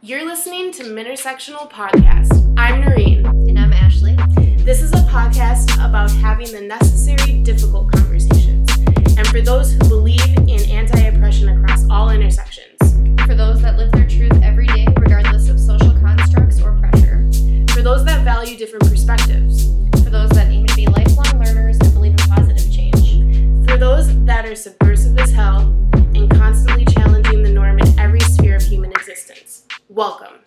You're listening to Intersectional Podcast. I'm Noreen. And I'm Ashley. This is a podcast about having the necessary, difficult conversations. And for those who believe in anti oppression across all intersections. For those that live their truth every day, regardless of social constructs or pressure. For those that value different perspectives. For those that aim to be lifelong learners and believe in positive change. For those that are subversive as hell Welcome.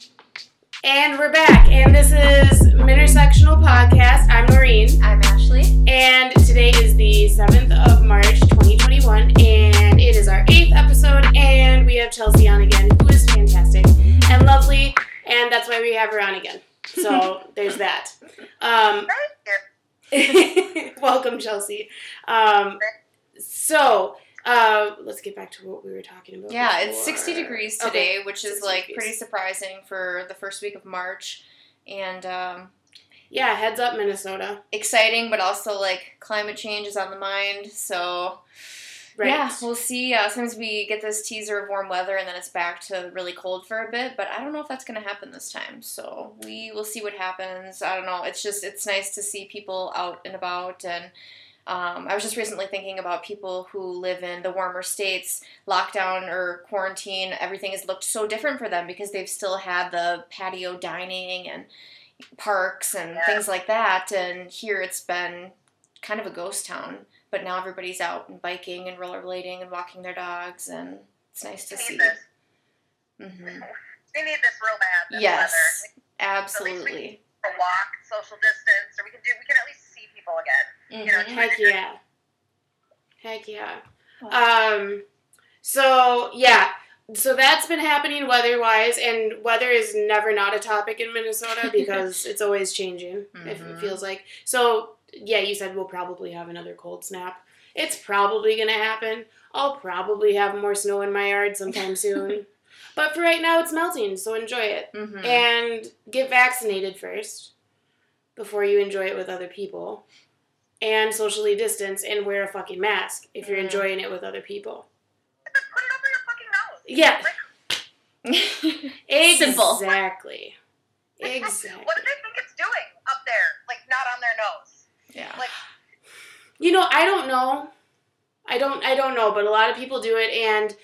And we're back, and this is Intersectional Podcast. I'm Noreen, I'm Ashley. and today is the 7th of March, 2021, and it is our eighth episode, and we have Chelsea on again, who is fantastic and lovely, and that's why we have her on again. So there's that. Um, welcome, Chelsea. Um, so uh, let's get back to what we were talking about. Yeah, it's 60 degrees Okay, today, which is like degrees. pretty surprising for the first week of March. And um, Yeah, heads up, Minnesota. exciting, but also like climate change is on the mind. So Right. yeah, we'll see. Uh, sometimes we get this teaser of warm weather and then it's back to really cold for a bit, but I don't know if that's going to happen this time. So we will see what happens. I don't know. It's just, it's nice to see people out and about. And um, I was just recently thinking about people who live in the warmer states, lockdown or quarantine. Everything has looked so different for them because they've still had the patio dining and parks and Yeah. things like that. And here it's been kind of a ghost town but now everybody's out and biking and rollerblading and walking their dogs, and it's nice to see. need this. hmm We need this real bad. Yes, weather. absolutely. A walk, social distance, or we can do. We can at least people again. You know, Mhm. Heck yeah. Heck yeah. Um, so yeah, so that's been happening weather-wise, and weather is never not a topic in Minnesota because it's always changing. If it Mhm. feels like so, yeah. You said we'll probably have another cold snap. It's probably gonna happen. I'll probably have more snow in my yard sometime soon. But for right now, it's melting, so enjoy it. Mhm. And get vaccinated first before you enjoy it with other people. And socially distance and wear a fucking mask if you're Mm. enjoying it with other people. Put it over your fucking nose. Yeah. Like, Simple. Exactly. what do they think it's doing up there? Like not on their nose. yeah. Like You know, I don't know. I don't I don't know, but a lot of people do it and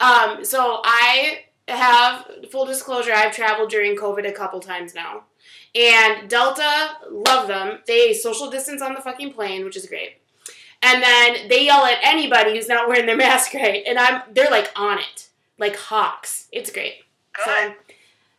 um so I have full disclosure, I've traveled during COVID a couple times now. And Delta, love them. They social distance on the fucking plane, which is great. And then they yell at anybody who's not wearing their mask right. And I'm they're like on it. Like hawks. It's great. good. So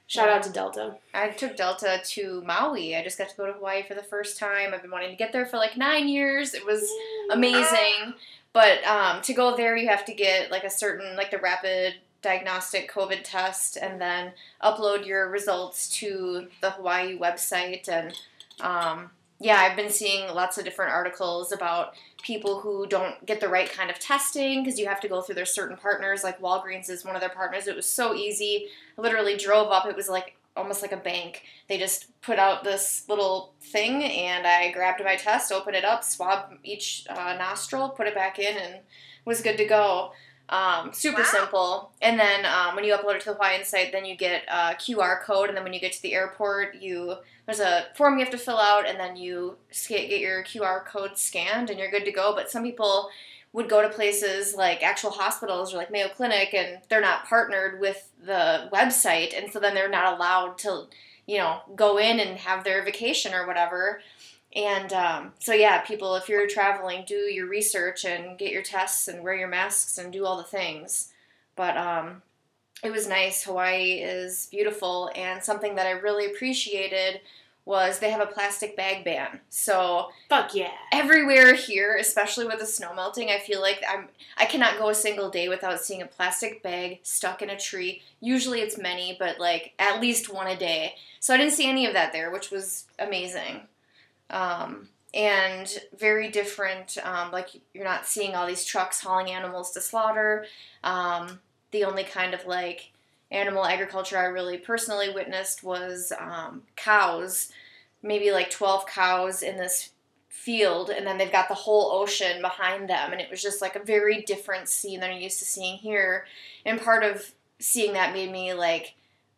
shout out to Delta. I took Delta to Maui. I just got to go to Hawaii for the first time. I've been wanting to get there for like nine years. It was amazing. But um, to go there, you have to get like a certain, like the rapid diagnostic COVID test, and then upload your results to the Hawaii website. And um, yeah, I've been seeing lots of different articles about people who don't get the right kind of testing because you have to go through their certain partners. Like Walgreens is one of their partners. It was so easy. I literally drove up. It was like almost like a bank. They just put out this little thing, and I grabbed my test, opened it up, swabbed each uh, nostril, put it back in, and was good to go. Um, super Wow. simple. And then um, when you upload it to the Hawaiian site, then you get a QR code, and then when you get to the airport, you there's a form you have to fill out, and then you get your QR code scanned, and you're good to go. But some people would go to places like actual hospitals or like Mayo Clinic, and they're not partnered with the website, and so then they're not allowed to, you know, go in and have their vacation or whatever. And um, so, yeah, people, if you're traveling, do your research and get your tests and wear your masks and do all the things. But um, it was nice. Hawaii is beautiful, and something that I really appreciated was they have a plastic bag ban. So Fuck yeah. everywhere here, especially with the snow melting, I feel like I'm I cannot go a single day without seeing a plastic bag stuck in a tree. Usually it's many, but like at least one a day. So I didn't see any of that there, which was amazing. Um, and very different. Um, like you're not seeing all these trucks hauling animals to slaughter. Um, the only kind of like animal agriculture I really personally witnessed was um, cows. Maybe like 12 cows in this field and then they've got the whole ocean behind them and it was just like a very different scene than I'm used to seeing here and part of seeing that made me like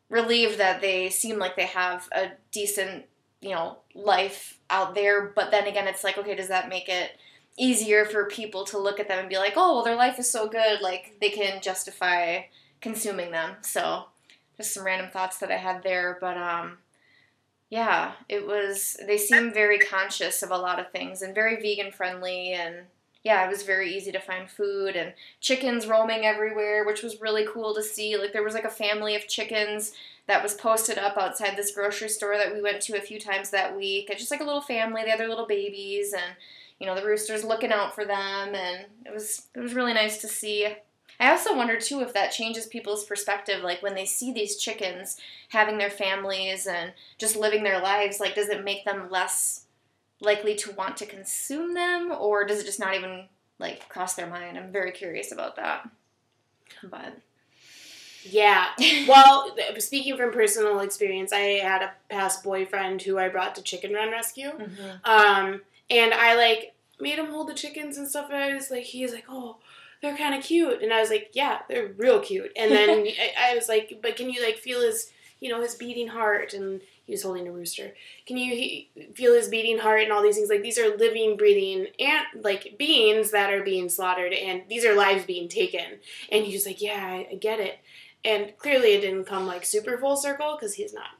relieved that they seem like they have a decent, you know, life out there. But then again, it's like, okay, does that make it easier for people to look at them and be like, oh, well, their life is so good, like they can justify consuming them. So just some random thoughts that I had there, but um, yeah, it was. They seem very conscious of a lot of things and very vegan friendly and. Yeah, it was very easy to find food and chickens roaming everywhere, which was really cool to see. Like there was like a family of chickens that was posted up outside this grocery store that we went to a few times that week. Just like a little family. They had their little babies and you know the roosters looking out for them and it was it was really nice to see I also wonder too if that changes people's perspective. Like when they see these chickens having their families and just living their lives, like does it make them less likely to want to consume them, or does it just not even like cross their mind? I'm very curious about that. But yeah. Well, speaking from personal experience, I had a past boyfriend who I brought to Chicken Run Rescue. mm-hmm. Um, and I like made him hold the chickens and stuff. And I was like, he's like, oh, they're kind of cute. And I was like, yeah, they're real cute. And then I, I was like, but can you like feel his, you know, his beating heart? And he was holding a rooster. Can you he, feel his beating heart and all these things? Like these are living, breathing, and like beings that are being slaughtered, and these are lives being taken. And he was like, yeah, I, I get it. And clearly, it didn't come like super full circle because he's not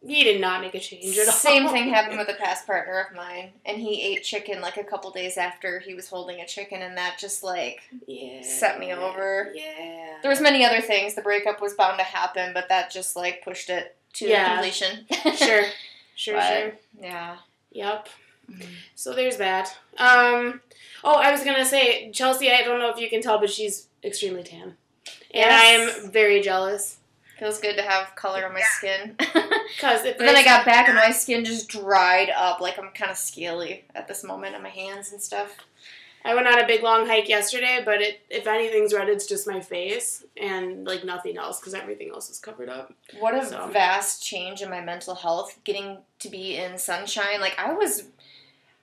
he did not make a change at all. Same thing happened with a past partner of mine, and he ate chicken like a couple days after he was holding a chicken, and that just like yeah. set me over. Yeah. There was many other things. The breakup was bound to happen, but that just like pushed it to Yeah. completion. Sure. Sure, But- sure. Yeah. Yep. So there's that. Um, oh, I was gonna say Chelsea. I don't know if you can tell, but she's extremely tan, and I am very jealous Feels good to have color on my Yeah. skin. because if But then I got back and my skin just dried up. Like I'm kind of scaly at this moment on my hands and stuff. I went on a big long hike yesterday, but it, if anything's red, it's just my face and like nothing else because everything else is covered up. What a So. vast change in my mental health getting to be in sunshine. Like I was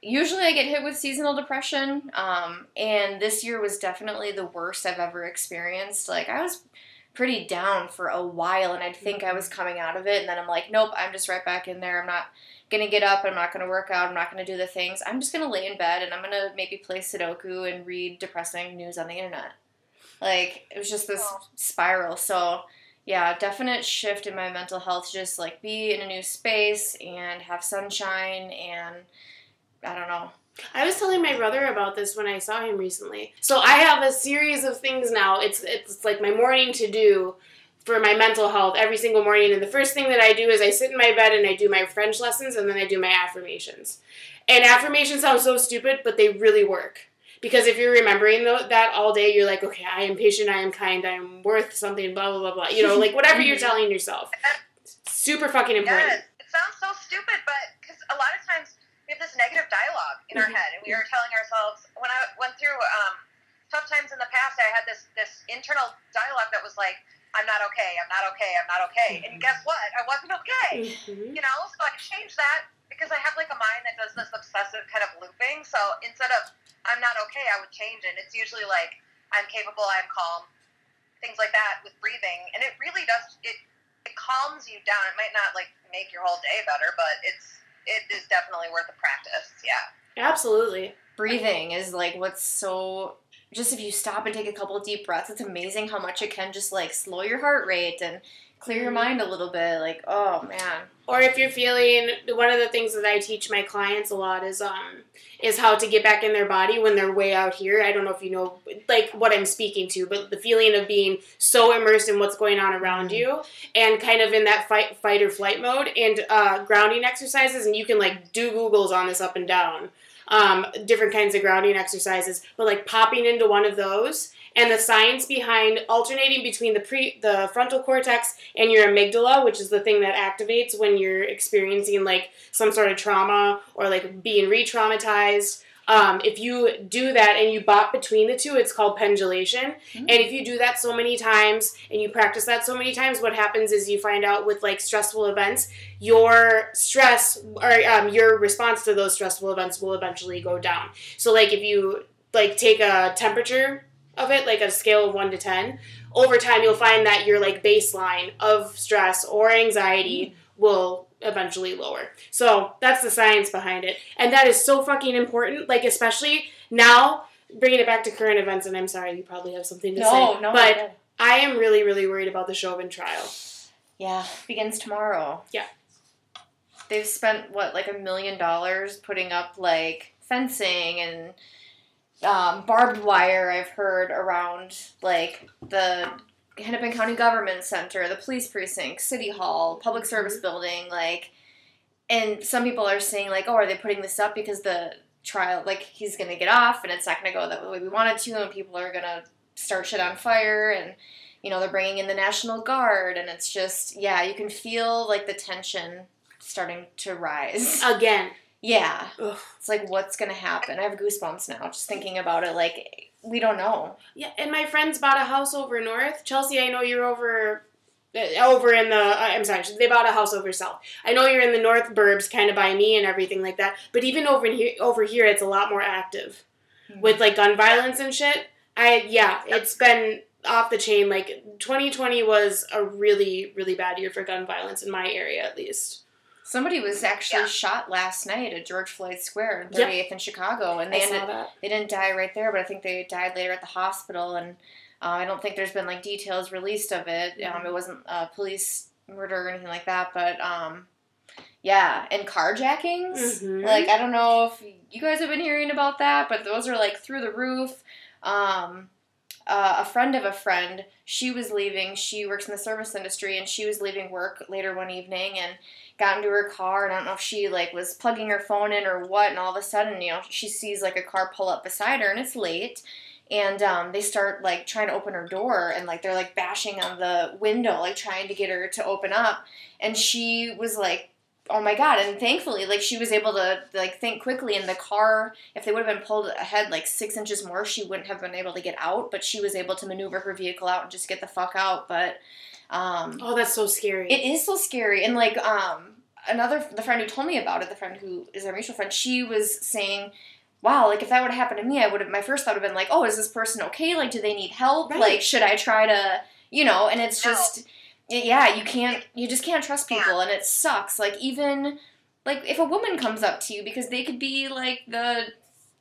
usually I get hit with seasonal depression um, and this year was definitely the worst I've ever experienced. Like I was pretty down for a while and I'd think I was coming out of it and then I'm like nope, I'm just right back in there. I'm not to get up, I'm not to work out, I'm not to do the things. I'm just to lay in bed and I'm to maybe play Sudoku and read depressing news on the internet. Like it was just this Oh. spiral. So yeah, definite shift in my mental health. Just like be in a new space and have sunshine and I don't know. I was telling my brother about this when I saw him recently. So I have a series of things now. It's it's like my morning to do for my mental health every single morning. And the first thing that I do is I sit in my bed and I do my French lessons and then I do my affirmations. And affirmations sound so stupid, but they really work. Because if you're remembering that all day, you're like, okay, I am patient, I am kind, I am worth something, blah, blah, blah, blah. You know, like whatever you're telling yourself. Super fucking important. Yes, it sounds so stupid, but because a lot of times we have this negative dialogue in our Mhm. head, and we are telling ourselves. When I went through um, tough times in the past, I had this this internal dialogue that was like, "I'm not okay. I'm not okay. I'm not okay." And guess what? I wasn't okay. Mhm. You know, so I could change that because I have like a mind that does this obsessive kind of looping. So instead of "I'm not okay," I would change it. It's usually like "I'm capable. I'm calm." Things like that with breathing, and it really does it. It calms you down. It might not like make your whole day better, but it's it is definitely worth the practice. Yeah. Absolutely. Breathing is like what's so just if you stop and take a couple deep breaths, it's amazing how much it can just like slow your heart rate and clear your Mhm. mind a little bit. Like, oh man. or if you're feeling one of the things that I teach my clients a lot is um is how to get back in their body when they're way out here. I don't know if you know like what I'm speaking to, but the feeling of being so immersed in what's going on around you and kind of in that fight fight or flight mode and uh, grounding exercises and you can like do Googles on this up and down. Um, different kinds of grounding exercises, but like popping into one of those and the science behind alternating between the pre the frontal cortex and your amygdala, which is the thing that activates when you're experiencing like some sort of trauma or like being re-traumatized. Um, if you do that and you bop between the two, it's called pendulation. And if you do that so many times and you practice that so many times, what happens is you find out with like stressful events, your stress or um, your response to those stressful events will eventually go down. So like if you like take a temperature of it, like a scale of one to ten, over time you'll find that your like baseline of stress or anxiety will eventually lower. So that's the science behind it. And that is so fucking important. Like especially now, bringing it back to current events, and I'm sorry, you probably have something to No, say. no. But no. I am really, really worried about the Chauvin trial. yeah, begins tomorrow. Yeah. They've spent what like a million dollars putting up like fencing and um, barbed wire. I've heard around like the Hennepin County Government Center, the police precinct, City Hall, Public mm-hmm. Service Building, like. And some people are saying like, oh, are they putting this up because the trial, like, he's gonna get off and it's not gonna go the way we want it to, and people are gonna start shit on fire, and you know they're bringing in the National Guard, and it's just yeah, you can feel like the tension starting to rise. Again. Yeah, Ugh. it's like what's gonna happen. I have goosebumps now just thinking about it. Like we don't know. Yeah, and my friends bought a house over north. Chelsea, I know you're over uh, over in the uh, I'm sorry, they bought a house over south. I know you're in the north burbs kind of by me and everything like that. But even over here over here it's a lot more active with like gun violence and shit. I yeah, it's been off the chain like 2020 was a really really bad year for gun violence in my area at least. Somebody was actually Yeah. shot last night at George Floyd Square in Yep. 38th in Chicago, and I they saw ended, that. they didn't die right there, but I think they died later at the hospital, and uh, I don't think there's been like details released of it. Um, it wasn't a police murder or anything like that, but um, yeah, and carjackings. Mhm. Like I don't know if you guys have been hearing about that, but those are like through the roof. Um, uh, a friend of a friend, she was leaving. She works in the service industry, and she was leaving work later one evening and got into her car. And I don't know if she like was plugging her phone in or what. And all of a sudden, you know, she sees like a car pull up beside her, and it's late. And um, they start like trying to open her door, and like they're like bashing on the window, like trying to get her to open up. And she was like oh my god and thankfully like she was able to like think quickly and the car if they would have been pulled ahead like six inches more she wouldn't have been able to get out but she was able to maneuver her vehicle out and just get the fuck out but um Oh, that's so scary. it is so scary and like um another the friend who told me about it the friend who is our mutual friend she was saying wow like if that would have happened to me i would have my first thought would have been like oh is this person okay like do they need help Right. like should i try to you know and it's No. just yeah you can't you just can't trust people and it sucks like even like if a woman comes up to you because they could be like the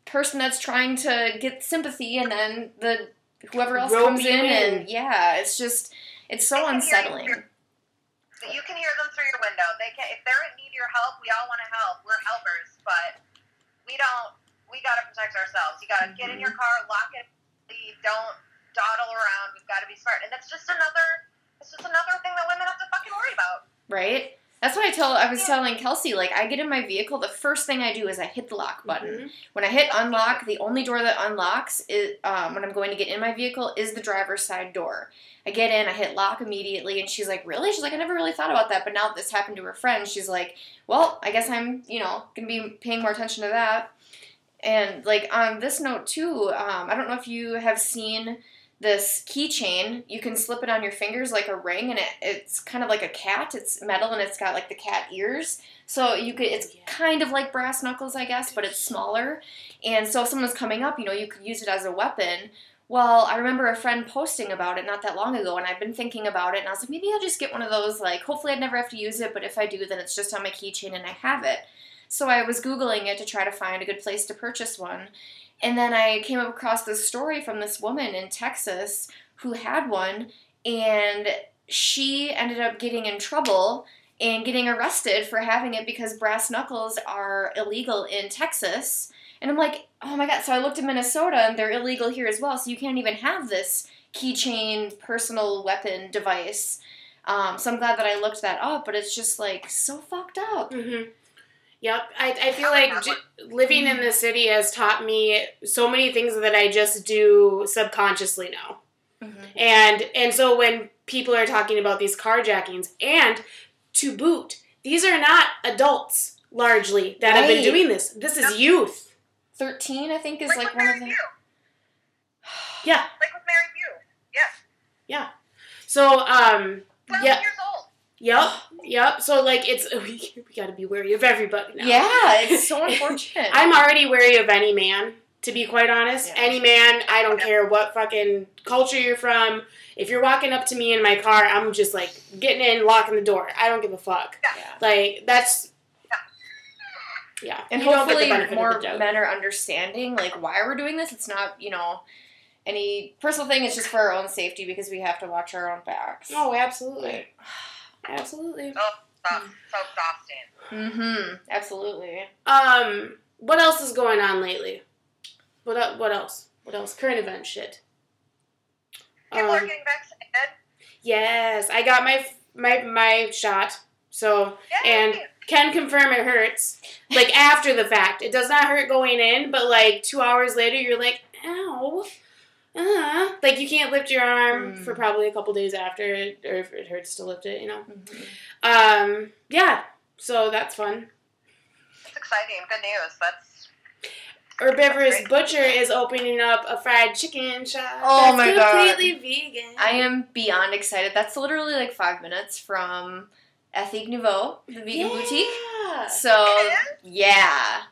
person that's trying to get sympathy and then the whoever else Rope comes in, in. and yeah it's just it's so you unsettling you can hear them through your window. They can if they're in need of your help. We all want to help. We're helpers, but we don't. We gotta protect ourselves. You gotta get in your mm-hmm. car, lock it, leave. Don't dawdle around. We've got to be smart. And that's just another. It's just another thing that women have to fucking worry about. right? That's what I tell. I was telling Kelsey, like I get in my vehicle, the first thing I do is I hit the lock button. Mhm. When I hit unlock, the only door that unlocks is um, when I'm going to get in my vehicle is the driver's side door. I get in, I hit lock immediately, and she's like, "Really?" She's like, "I never really thought about that, but now that this happened to her friend, she's like, well, I guess I'm, you know, gonna be paying more attention to that." And like on this note too, um, I don't know if you have seen this keychain. You can slip it on your fingers like a ring, and it, it's kind of like a cat. It's metal, and it's got like the cat ears. So you could, it's Yeah. kind of like brass knuckles, I guess, but it's smaller. And so if someone's coming up, you know, you could use it as a weapon. Well, I remember a friend posting about it not that long ago, and I've been thinking about it, and I was like, maybe I'll just get one of those. Like, hopefully, I'd never have to use it, but if I do, then it's just on my keychain and I have it. So I was Googling it to try to find a good place to purchase one. And then I came across this story from this woman in Texas who had one, and she ended up getting in trouble and getting arrested for having it because brass knuckles are illegal in Texas. And I'm like, oh my god. So I looked at Minnesota and they're illegal here as well. So you can't even have this keychain personal weapon device. Um, so I'm glad that I looked that up, but it's just like so fucked up. Mm-hmm. Yep. I, I feel like j- living in the city has taught me so many things that I just do subconsciously now. And and so when people are talking about these carjackings, and to boot, these are not adults largely that have been doing this. This is youth. 13, I think, is Like, like one Mary of them. View. Yeah. Like with Mary View. Yeah. So um Twelve Yeah. years old. Yep yep. So like it's we, we got to be wary of everybody now. Yeah, it's so unfortunate. I'm already wary of any man To be quite honest, Yeah. any man, I don't Yeah. care what fucking culture you're from. If you're walking up to me in my car, I'm just like getting in, locking the door. I don't give a fuck. Yeah. Like that's yeah. And You don't get the hopefully more men are understanding like why we're doing this. It's not, you know, any personal thing. It's just for our own safety because we have to watch our own backs. Oh, absolutely, Like, absolutely. So, so exhausting. mm-hmm. Absolutely. Um, what else is going on lately? What what else? What else? Current event shit. People are Um, getting vaccinated. yes, I got my my my shot. So Yay. and can confirm it hurts. Like after the fact, it does not hurt going in, but like two hours later, you're like, ow. Uh, like you can't lift your arm Mm. for probably a couple days after, it, or if it hurts to lift it, you know. Mhm. Um, yeah. So that's fun. It's exciting. Good news. That's Herbivorous Butcher is opening up a fried chicken shop. Oh that's my God. completely vegan. I am beyond excited. That's literally like five minutes from Ethique Nouveau, the vegan boutique. So yeah,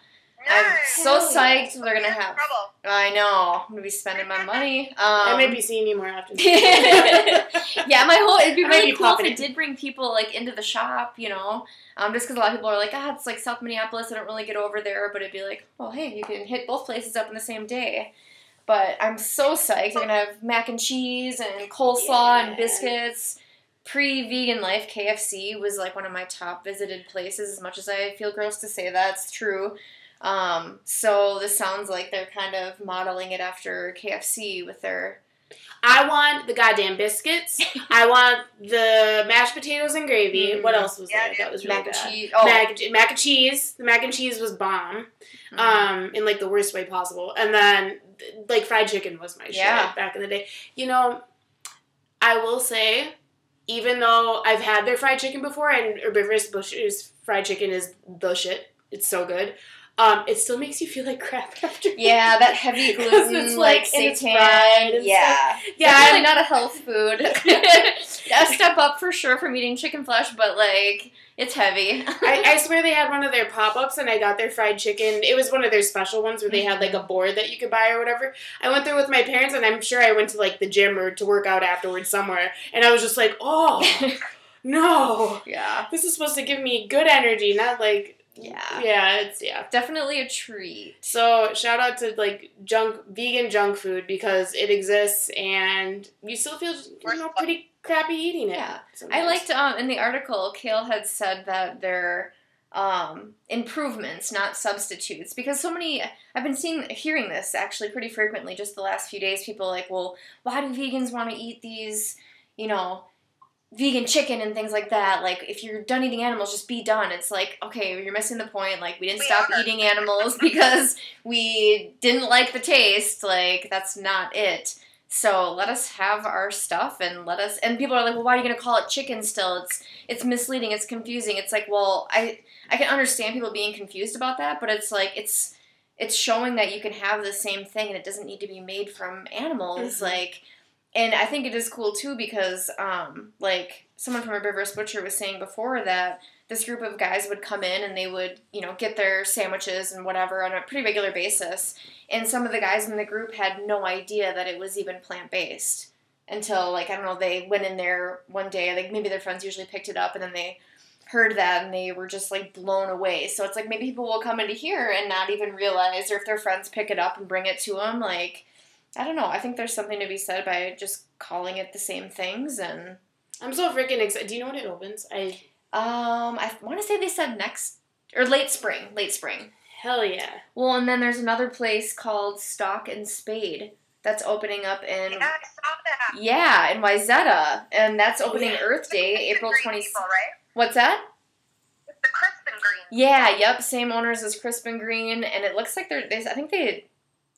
I'm so psyched. They're gonna You're in have. I know. I'm gonna be spending my money. Um, I may be seeing you more often. yeah, my whole it'd be I really cool if popping it did bring people like into the shop, you know. Um, just because a lot of people are like, ah, it's like South Minneapolis. I don't really get over there, but it'd be like, well, hey, you can hit both places up in the same day. But I'm so psyched. They're gonna have mac and cheese and coleslaw and biscuits. Pre-vegan life, KFC was like one of my top visited places. As much as I feel gross to say that, it's true. Um, so this sounds like they're kind of modeling it after KFC with their I want the goddamn biscuits. I want the mashed potatoes and gravy. Mm. What else was Yeah, there? dude. That was really mac and cheese. Oh, Mac, and mac and cheese. The mac and cheese was bomb. mhm. Um, in like the worst way possible. And then like fried chicken was my Yeah. shit back in the day. You know, I will say, even though I've had their fried chicken before, and Herbivorous Butcher's fried chicken is the shit. It's so good. Um, it still makes you feel like crap after. Yeah, that heavy gluten, it's like, like- and it's seitan. fried and yeah. Yeah, Definitely not a health food. a step up for sure from eating chicken flesh, but like it's heavy. I, I swear they had one of their pop ups and I got their fried chicken. It was one of their special ones where they had like a board that you could buy or whatever. I went there with my parents and I'm sure I went to like the gym or to work out afterwards somewhere. And I was just like, oh, no. yeah. This is supposed to give me good energy, not like. Yeah. Yeah, it's, yeah. Definitely a treat. So shout out to like junk, vegan junk food because it exists and you still feel, you know, pretty crappy eating it. Yeah. I sometimes. liked um in the article Kale had said that they're um improvements, not substitutes. Because so many I've been seeing hearing this actually pretty frequently just the last few days. People are like, well, why do vegans want to eat these, you know, vegan chicken and things like that? Like if you're done eating animals, just be done. It's like, okay, you're missing the point. Like we didn't We stop are. eating animals because we didn't like the taste. Like that's not it. So let us have our stuff and let us. And people are like, well, why are you going to call it chicken still? It's it's misleading. It's confusing. It's like, well, I I can understand people being confused about that, but it's like it's it's showing that you can have the same thing and it doesn't need to be made from animals. Mhm. Like, and I think it is cool too because um like someone from Herbivorous Butcher was saying before that this group of guys would come in and they would you know get their sandwiches and whatever on a pretty regular basis. And some of the guys in the group had no idea that it was even plant based until like I don't know they went in there one day like maybe their friends usually picked it up and then they heard that and they were just like blown away. So it's like maybe people will come into here and not even realize or if their friends pick it up and bring it to them like I don't know I think there's something to be said by just calling it the same things and I'm so freaking excited. Do you know when it opens? I um I want to say they said next or late spring late spring hell yeah. well and then there's another place called Stalk and Spade that's opening up in Yeah, I saw that. Yeah, in Wayzata, and that's opening yeah. Earth Day, Crisp April green twenty. right? What's that? It's the crisp and green. Yeah, yep, same owners as Crisp and Green, and it looks like they're. They, I think they,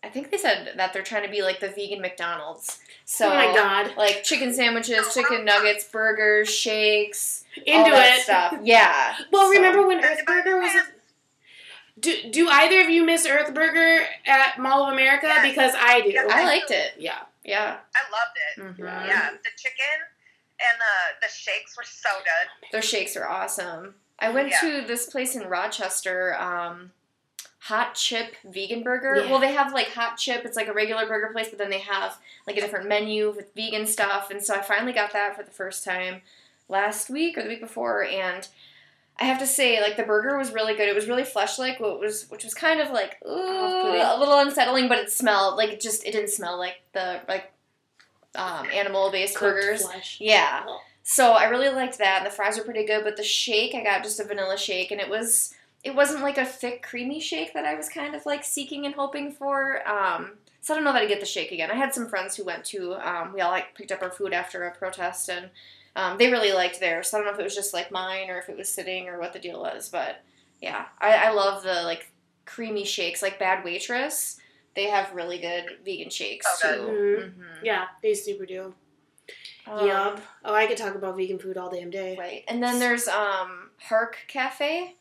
I think they said that they're trying to be like the vegan McDonald's. So, oh my god. like chicken sandwiches, chicken nuggets, burgers, shakes, all Into that it. stuff. Yeah. Well, So- remember when There's Earth Burger was? half. Do Do either of you miss Earth Burger at Mall of America? Yes. Because I do. Yes, I liked it. yeah. Yeah. I loved it. Mhm. Yeah. Yeah, the chicken and the the shakes were so good. Their shakes are awesome. I went Yeah. to this place in Rochester, um, hot chip vegan burger. Yeah. Well, they have like hot chip. It's like a regular burger place, but then they have like a different menu with vegan stuff. And so I finally got that for the first time last week or the week before, and I have to say, like the burger was really good. It was really flesh-like, which was which was kind of like ooh, a little unsettling, but it smelled like it just it didn't smell like the like um, animal-based Cooked burgers. flesh. Yeah. So I really liked that, and the fries were pretty good. But the shake, I got just a vanilla shake, and it was it wasn't like a thick, creamy shake that I was kind of like seeking and hoping for. Um, so I don't know that I get the shake again. I had some friends who went to. Um, we all like picked up our food after a protest, and um, they really liked theirs. So I don't know if it was just like mine or if it was sitting or what the deal was. But yeah, I, I love the like creamy shakes, like Bad Waitress. They have really good vegan shakes Oh, good. too. Mhm. Yeah, they super do. Um, yup. Oh, I could talk about vegan food all damn day. Right. And then there's um Hark Cafe.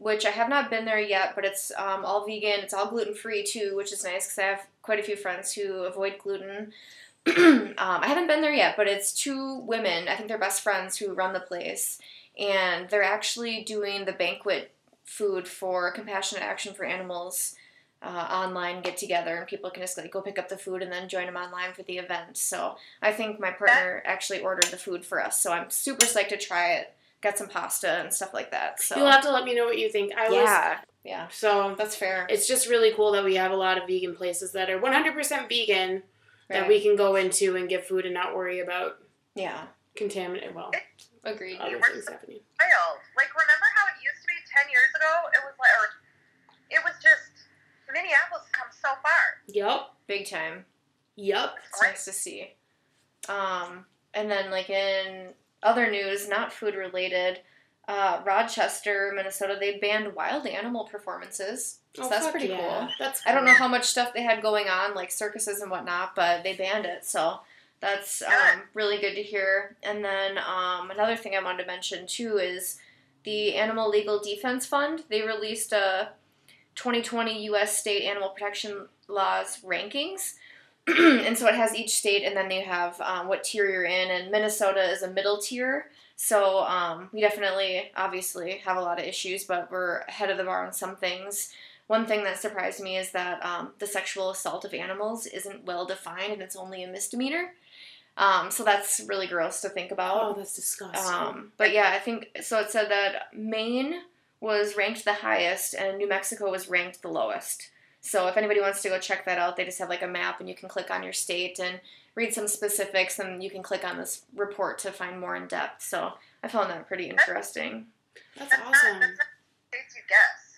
Which I have not been there yet, but it's um, all vegan. It's all gluten free too, which is nice because I have quite a few friends who avoid gluten. um, I haven't been there yet, but it's two women. I think they're best friends who run the place, and they're actually doing the banquet food for Compassionate Action for Animals uh, online get together, and people can just like go pick up the food and then join them online for the event. So I think my partner actually ordered the food for us, so I'm super psyched to try it. Got some pasta and stuff like that. So You'll have to let me know what you think. I was yeah, yeah, so that's fair. it's just really cool that we have a lot of vegan places that are 100% vegan that we can go into and get food and not worry about yeah, contaminated well agreed. other things happening. Wild. Like, remember how it used to be 10 years ago? It was like, or it was just, Minneapolis has come so far. Yep. Big time. Yup. It's nice to see. Um, and then like in other news, not food related, uh, Rochester, Minnesota, they banned wild animal performances. So that's pretty yeah. cool. That's I don't know how much stuff they had going on, like circuses and whatnot, but they banned it. So that's um, really good to hear. And then um, another thing I wanted to mention too is the Animal Legal Defense Fund. They released a 2020 U.S. state animal protection laws rankings. and so it has each state, and then they have um, what tier you're in. And Minnesota is a middle tier. So um, we definitely, obviously, have a lot of issues, but we're ahead of the bar on some things. One thing that surprised me is that um, the sexual assault of animals isn't well defined and it's only a misdemeanor. Um, so that's really gross to think about. Oh, that's disgusting. Um, but yeah, I think so. It said that Maine was ranked the highest and New Mexico was ranked the lowest. So if anybody wants to go check that out, they just have like a map and you can click on your state and read some specifics and you can click on this report to find more in depth. So I found that pretty interesting. that's That's awesome. not, that's not the states you guess.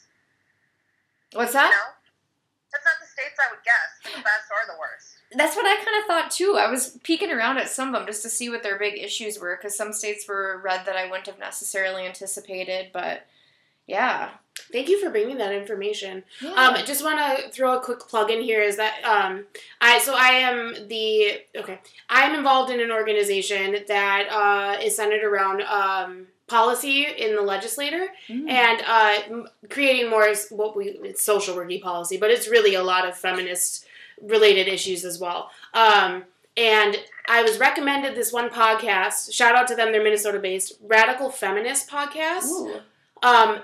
What's You that? know? That's not the states I would guess, the best or the worst. That's what I kind of thought too. I was peeking around at some of them just to see what their big issues were because some states were red that I wouldn't have necessarily anticipated. But yeah, Thank you for bringing that information. yeah. Um, I just want to throw a quick plug in here is that um, I so I am the okay I am involved in an organization that uh, is centered around um, policy in the legislator Mm. and uh, m- creating more s- what we it's social worky policy, but it's really a lot of feminist related issues as well. Um, and I was recommended this one podcast. Shout out to them; they're Minnesota based. Radical Feminist Podcast. Um,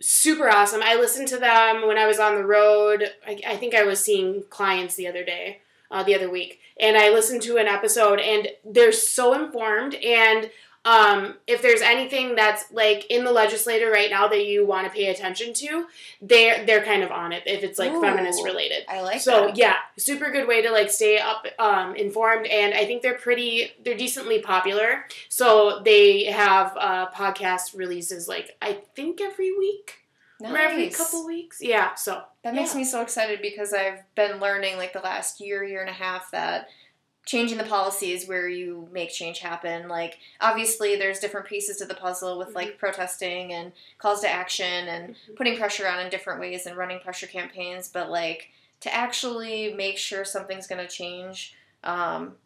super awesome. I listened to them when I was on the road. I, I think I was seeing clients the other day, uh, the other week, and I listened to an episode, and they're so informed. And um, if there's anything that's like in the legislator right now that you want to pay attention to, they're they're kind of on it. If it's like Ooh. feminist related. I like So that. yeah, super good way to like stay up um, informed, and I think they're pretty, they're decently popular. So they have uh, podcast releases like I think every week or every couple weeks. Yeah, so That makes Yeah. me so excited because I've been learning like the last year, year and a half that changing the policies where you make change happen. Like obviously there's different pieces to the puzzle with like protesting and calls to action and Mhm. putting pressure on in different ways and running pressure campaigns, but like to actually make sure something's going to change um,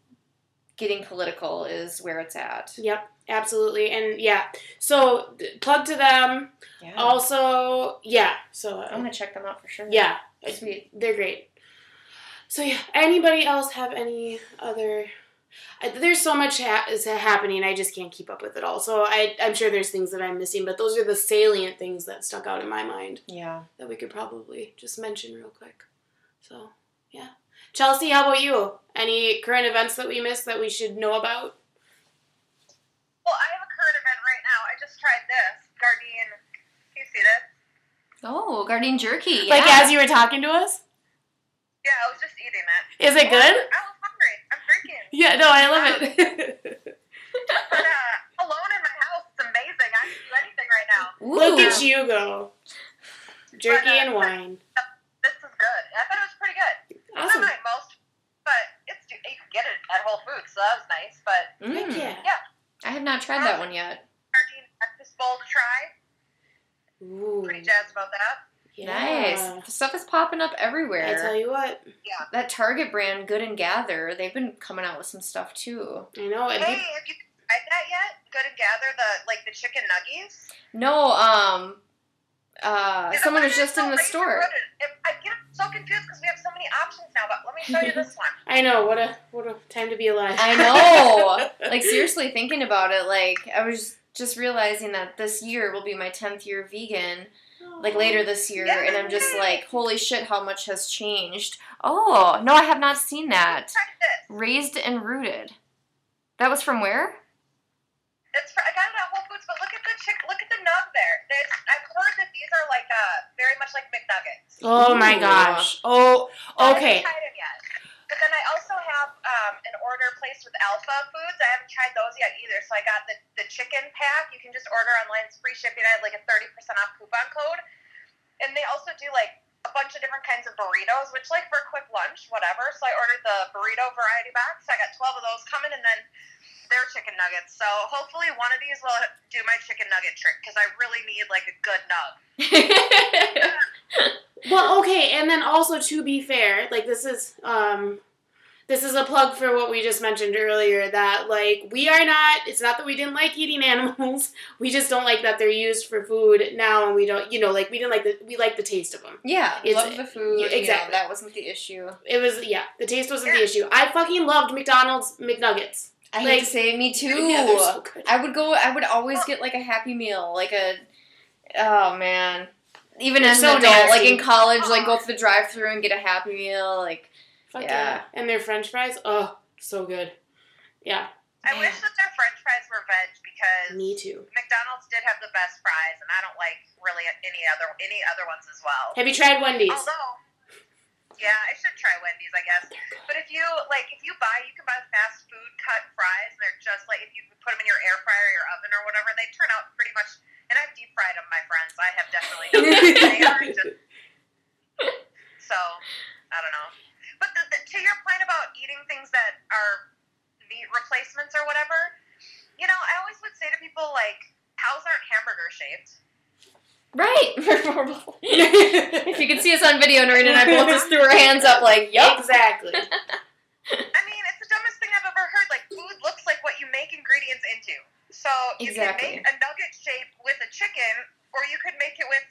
getting political is where it's at. yep, absolutely, and yeah. So plug to them. Yeah. Also, yeah. So I'm uh, going to check them out for sure. yeah, Sweet. they're great. So yeah, anybody else have any other I, there's so much ha- is happening. I just can't keep up with it all. So I, I'm sure there's things that I'm missing, but those are the salient things that stuck out in my mind Yeah. that we could probably just mention real quick. So yeah, Chelsea, how about you? Any current events that we missed that we should know about? Well, I have a current event right now. I just tried this Gardein. Can you see this? Oh, Gardein jerky. Like as you were talking to us, Yeah, I was just eating it. is it good? I was hungry. I'm drinking. Yeah, no, I love it. But uh, alone in my house, it's amazing. I can do anything right now. Ooh. Look at you go, jerky But, uh, and wine. This is good. I thought it was pretty good. Awesome. not my most, but it's you can get it at Whole Foods, so that was nice. But Heck Mm. yeah. I have not tried that one yet. Gardein breakfast bowl to try. Ooh, Pretty jazzed about that. Yeah. Nice. The stuff is popping up everywhere. I tell you what, Yeah. That Target brand, Good and Gather, they've been coming out with some stuff too. I know. And Hey, peop- have you tried that yet? Good and gather the like the chicken nuggies. No, um, uh, Is someone what was it is? just in the store. If- I get so confused because we have so many options now. But let me show you this one. I know what a what a time to be alive. I know. like seriously, thinking about it, like I was just realizing that this year will be my tenth year vegan, like later this year, and I'm just like, holy shit, how much has changed. Oh no, I have not seen that. Try. Raised and rooted. That was from where? It's from, I got it at Whole Foods, but look at the chick. Look at the nug there. There's, I've heard that these are like uh very much like McNuggets. Oh my Ooh. gosh. Oh, I okay. haven't tried them yet. But then I also have um, an order placed with Alpha Foods. I haven't tried those yet either. So I got the, the chicken pack. You can just order online. It's free shipping. I had like a 30% off coupon code. And they also do like a bunch of different kinds of burritos, which like for a quick lunch, whatever. So I ordered the burrito variety box. I got 12 of those coming and then their chicken nuggets. So hopefully one of these will do my chicken nugget trick because I really need like a good nug. Well, okay, and then also to be fair, like this is um this is a plug for what we just mentioned earlier that like we are not it's not that we didn't like eating animals. We just don't like that they're used for food now and we don't, you know, like we didn't like the we like the taste of them. yeah, It's- love the food. yeah, Exactly. exactly. that wasn't the issue. It was yeah, the taste wasn't the issue. I fucking loved McDonald's McNuggets. I Like- hate to say, me too. Yeah, they're so good. I would go. I would always get like a Happy Meal, like a. Oh man. Even They're as so an adult, like in college, like go ah. to the drive-through and get a Happy Meal, like Fuck Yeah. yeah. And their french fries, oh, so good. Yeah, I wish that their french fries were veg because me too. McDonald's did have the best fries, and I don't like really any other any other ones as well. Have you tried Wendy's? Although, yeah, I should try Wendy's, I guess. But if you like, if you buy, you can buy fast food cut fries, and they're just like if you put them in your air fryer, or your oven, or whatever, they turn out pretty much. And I've deep fried them, my friends. I have definitely done that. they are just so. I don't know. But the, the, to your point about eating things that are meat replacements or whatever, you know, I always would say to people like, cows aren't hamburger shaped. Right. if you could see us on video, Noreen and I both just threw our hands up, like, yup. Exactly. I mean, it's the dumbest thing I've ever heard. Like, food looks like what you make ingredients into. So you Exactly. can make a nugget shape with a chicken, or you could make it with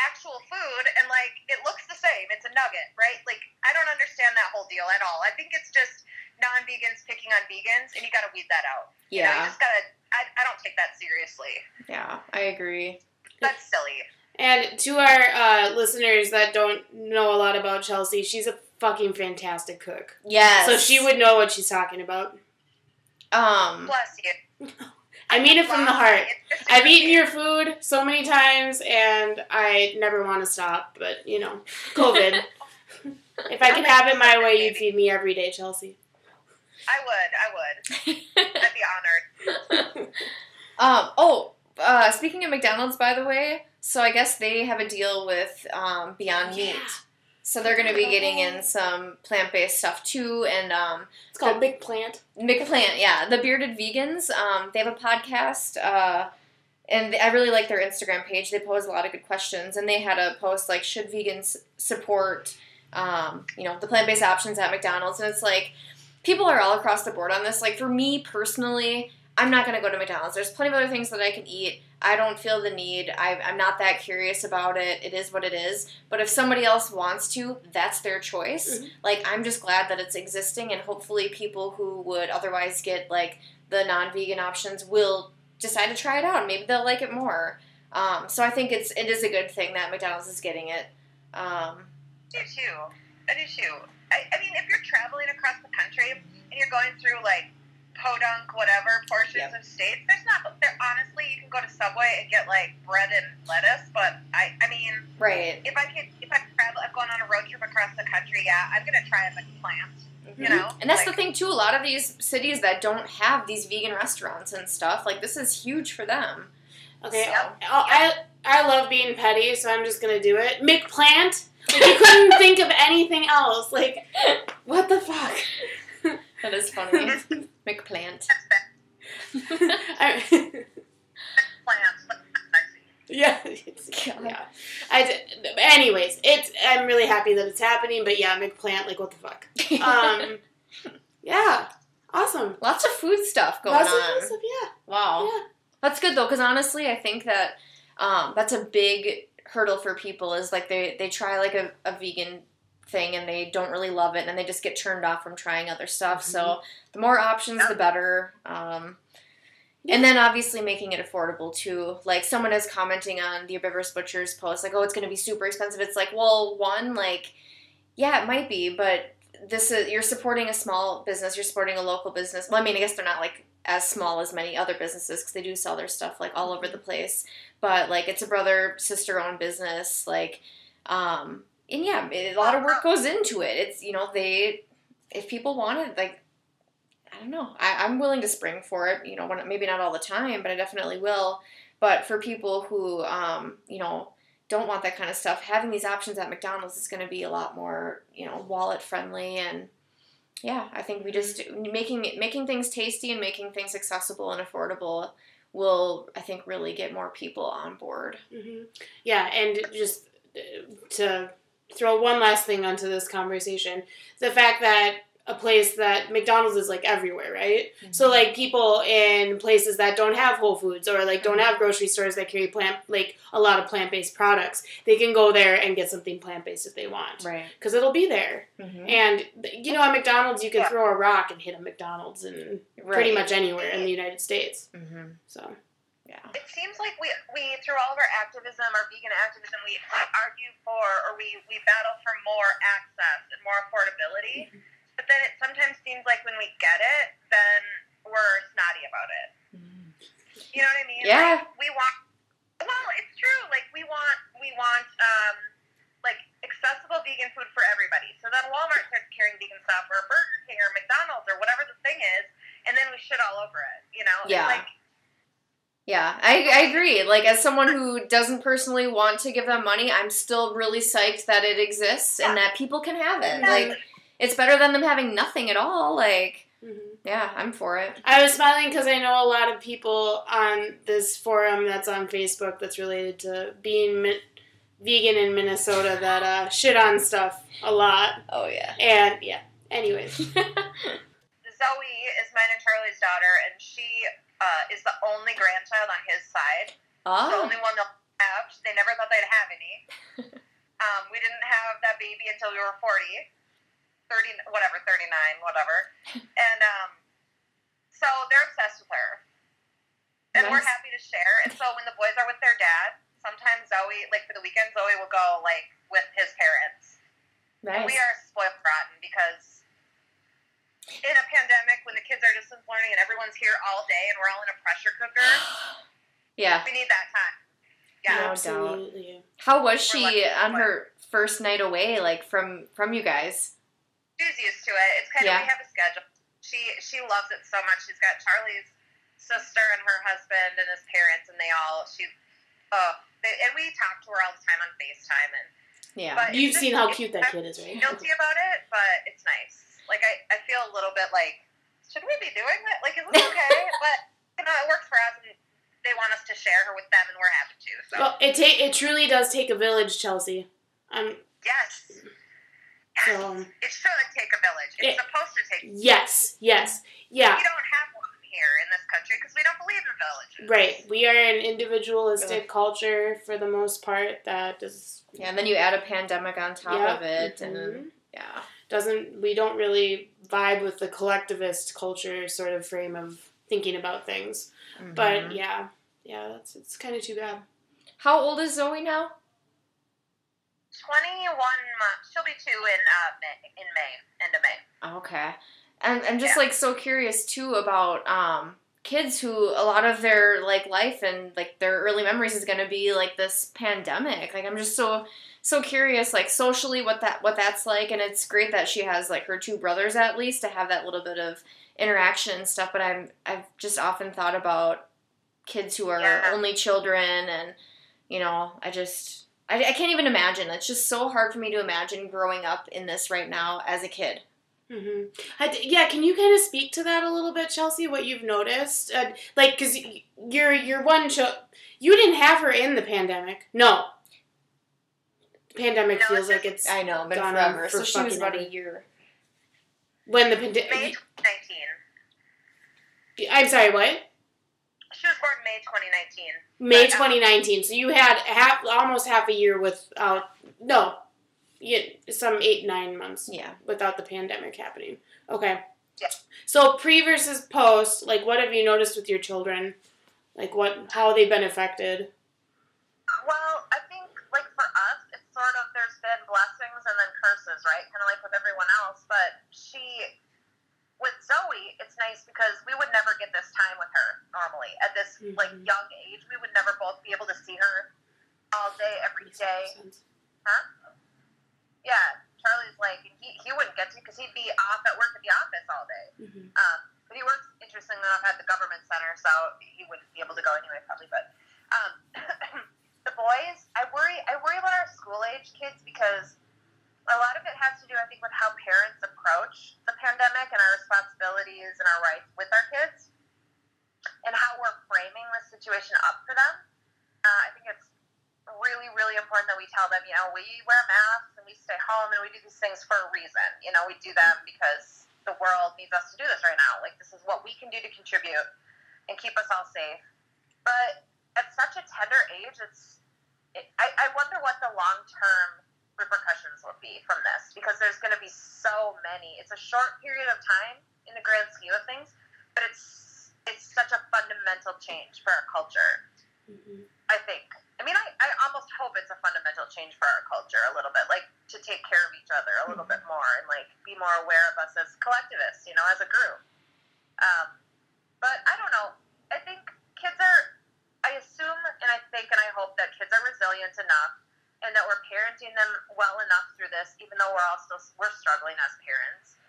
actual food, and like it looks the same. It's a nugget, right? Like, I don't understand that whole deal at all. I think it's just non-vegans picking on vegans, and you got to weed that out. You know, you Yeah, just gotta. I, I don't take that seriously. yeah, I agree. That's silly. And to our uh, listeners that don't know a lot about Chelsea, she's a fucking fantastic cook. Yes. So she would know what she's talking about. Um. Bless you. I mean it from the heart. I've eaten your food so many times and I never want to stop, but you know, COVID. if I could have it my way, you'd feed me every day, Chelsea. I would. I would. I'd be honored. Um, oh, uh, speaking of McDonald's, by the way, so I guess they have a deal with um, Beyond Yeah. Meat. So they're going to be getting in some plant based stuff too. And um, It's called Big Plant. McPlant, yeah, the Bearded Vegans, um, they have a podcast. Uh, and I really like their Instagram page. They pose a lot of good questions. And they had a post like, should vegans support, um, you know, the plant based options at McDonald's? And it's like, people are all across the board on this. Like, for me personally, I'm not gonna go to McDonald's. There's plenty of other things that I can eat. I don't feel the need. I, I'm not that curious about it. It is what it is. But if somebody else wants to, that's their choice. Mhm. Like I'm just glad that it's existing, and hopefully people who would otherwise get like the non-vegan options will decide to try it out. and Maybe they'll like it more. Um, so I think it's it is a good thing that McDonald's is getting it. Um, I do too. I do too. I, I mean, if you're traveling across the country and you're going through like podunk, whatever portions Yep. of states, there's not. There honestly, you can go to Subway and get like bread and lettuce. But I, I mean, right. if I could, if I travel, I'm going on a road trip across the country. Yeah, I'm gonna try a McPlant. You know, Mm-hmm. And that's the thing too. A lot of these cities that don't have these vegan restaurants and stuff, like this is huge for them. Okay, So- oh, I I love being petty, so I'm just gonna do it. McPlant. Like you couldn't think of anything else. Like, what the fuck? That is funny. McPlant. I, McPlants, but not yeah, yeah. I. d- Anyways, it's. I'm really happy that it's happening, but yeah, McPlant. Like, what the fuck? Um. yeah. Awesome. Lots of food stuff going Lots of on. good stuff, yeah. Wow. Yeah. That's good though, because honestly, I think that um, that's a big hurdle for people. Is like they they try like a, a vegan thing and they don't really love it, and they just get turned off from trying other stuff. So the more options, the better. Um, And then obviously making it affordable too. Like someone is commenting on the Herbivorous Butcher's post, like, "Oh, it's going to be super expensive." It's like, well, one, like, yeah, it might be, but this is you're supporting a small business. You're supporting a local business. Well, I mean, I guess they're not like as small as many other businesses because they do sell their stuff like all over the place. But like, it's a brother sister owned business. Like, um, and yeah, a lot of work goes into it. It's you know they if people want it, like I don't know. I, I'm willing to spring for it. You know, when, maybe not all the time, but I definitely will. But for people who, um, you know, don't want that kind of stuff, having these options at McDonald's is going to be a lot more, you know, wallet friendly and. Yeah, I think we just making making things tasty and making things accessible and affordable will, I think, really get more people on board. hmm Yeah, and just uh, to throw one last thing onto this conversation, the fact that a place that McDonald's is like everywhere, right? So like people in places that don't have Whole Foods or like don't have grocery stores that carry plant like a lot of plant based products, they can go there and get something plant based if they want right. because it'll be there. Mm-hmm. And you know, at McDonald's, you can Yeah. throw a rock and hit a McDonald's in pretty much anywhere in the United States. hmm So Yeah. It seems like we, we through all of our activism, our vegan activism, we, we argue for or we, we battle for more access and more affordability. But then it sometimes seems like when we get it, then we're snotty about it. You know what I mean? Yeah. Like, we want. Well, it's true. Like we want we want um like accessible vegan food for everybody. So then Walmart starts carrying vegan stuff, or Burger King, or McDonald's, or whatever the thing is, and then we shit all over it. You know? It's Yeah. Like, Yeah, I, I agree. Like, as someone who doesn't personally want to give them money, I'm still really psyched that it exists and that people can have it. Like, it's better than them having nothing at all. Like, mhm. yeah, I'm for it. I was smiling because I know a lot of people on this forum that's on Facebook that's related to being mi- vegan in Minnesota that uh, shit on stuff a lot. Oh, yeah. And yeah, anyways. Zoe is mine and Charlie's daughter, and she uh, is the only grandchild on his side. Oh. The oh, only one they'll have. They never thought they'd have any. um, we didn't have that baby until we were 40. 30, whatever, 39, whatever. And um, so they're obsessed with her. And we're happy to share. And so when the boys are with their dad, sometimes Zoe, like for the weekend, Zoe will go like with his parents. And we are spoiled rotten because in a pandemic, when the kids are distance learning and everyone's here all day and we're all in a pressure cooker, Yeah. we need that time. Yeah. No doubt. Absolutely. How was We're she on her first night away, like, from from you guys? She's used to it. It's kind of we have a schedule. She she loves it so much. She's got Charlie's sister and her husband and his parents, and they all she. Oh, they, and we talk to her all the time on Facetime, and Yeah. But- You've it's seen how cute that kid is, right? guilty about it, but it's nice. Like I, I feel a little bit like, should we be doing that? Like, is this okay? but you know, it works for us, and they want us to share her with them, and we're happy to. So Well, it ta- it truly does take a village, Chelsea. Um, yes, yes. so it should take a village. It's It- supposed to take. yes, yes, yeah. We don't have one. here in this country because we don't believe in villages. Right. We are an individualistic culture for the most part that does Yeah, and then you add a pandemic on top Yep. of it, Mhm. and yeah. Doesn't we don't really vibe with the collectivist culture sort of frame of thinking about things. But Mhm. yeah. Yeah, that's it's kind of too bad. how old is Zoe now? 21 months. She'll be two in uh, May, in May, end of May. Okay. And I'm just Yeah. like so curious too about um kids who a lot of their like life and like their early memories is going to be like this pandemic. Like I'm just so so curious like socially what that what that's like and it's great that she has like her two brothers at least to have that little bit of interaction and stuff but I'm I've just often thought about kids who are Yeah. only children and you know, I just I, I can't even imagine. It's just so hard for me to imagine growing up in this right now as a kid. Hmm yeah, can you kind of speak to that a little bit, Chelsea? What you've noticed, uh, like, because you're you're one child, you didn't have her in the pandemic. No, the pandemic No, feels like it's I know, but forever. for So she was about a year. when the pandemic. May pandemic. 2019. I'm sorry, what? She was born May 2019. May uh, 2019. So you had half, almost half a year without no, yeah, some eight nine months. Yeah. without the pandemic happening. Okay. Yeah. So pre versus post, like what have you noticed with your children? Like what how they've been affected? Well, I think like for us, it's sort of there's been blessings and then curses, right? Kind of like with everyone else. But she, with Zoe, it's nice because we would never get this time with her normally at this like Mhm. young age. We would never both be able to see her all day, every day. Huh? Yeah, Charlie's like he, he wouldn't get to because he'd be off at work at the office all day. Mm-hmm. Um, but he works interestingly enough at the government center, so he wouldn't be able to go anyway, probably. But um, the boys, I worry. I worry about our school age kids because a lot of it has to do, I think, with how parents approach the pandemic and our responsibilities and our rights with our kids, and how we're framing the situation up for them. Uh, I think it's really, really important that we tell them, you know, we wear masks and we stay home and we do these things for a reason. You know, we do them because the world needs us to do this right now. Like, this is what we can do to contribute and keep us all safe. But at such a tender age, it's, it, I, I wonder what the long term repercussions will be from this because there's going to be so many. It's a short period of time in the grand scheme of things, but it's it's such a fundamental change for our culture. Mm-hmm. I think. I mean, I, I almost hope it's a fundamental change for our culture a little bit, like to take care of each other a little bit more and like be more aware of us as collectivists, you know, as a group. Um, but I don't know. I think kids are. I assume and I think and I hope that kids are resilient enough and that we're parenting them well enough through this, even though we're all still we're struggling as parents.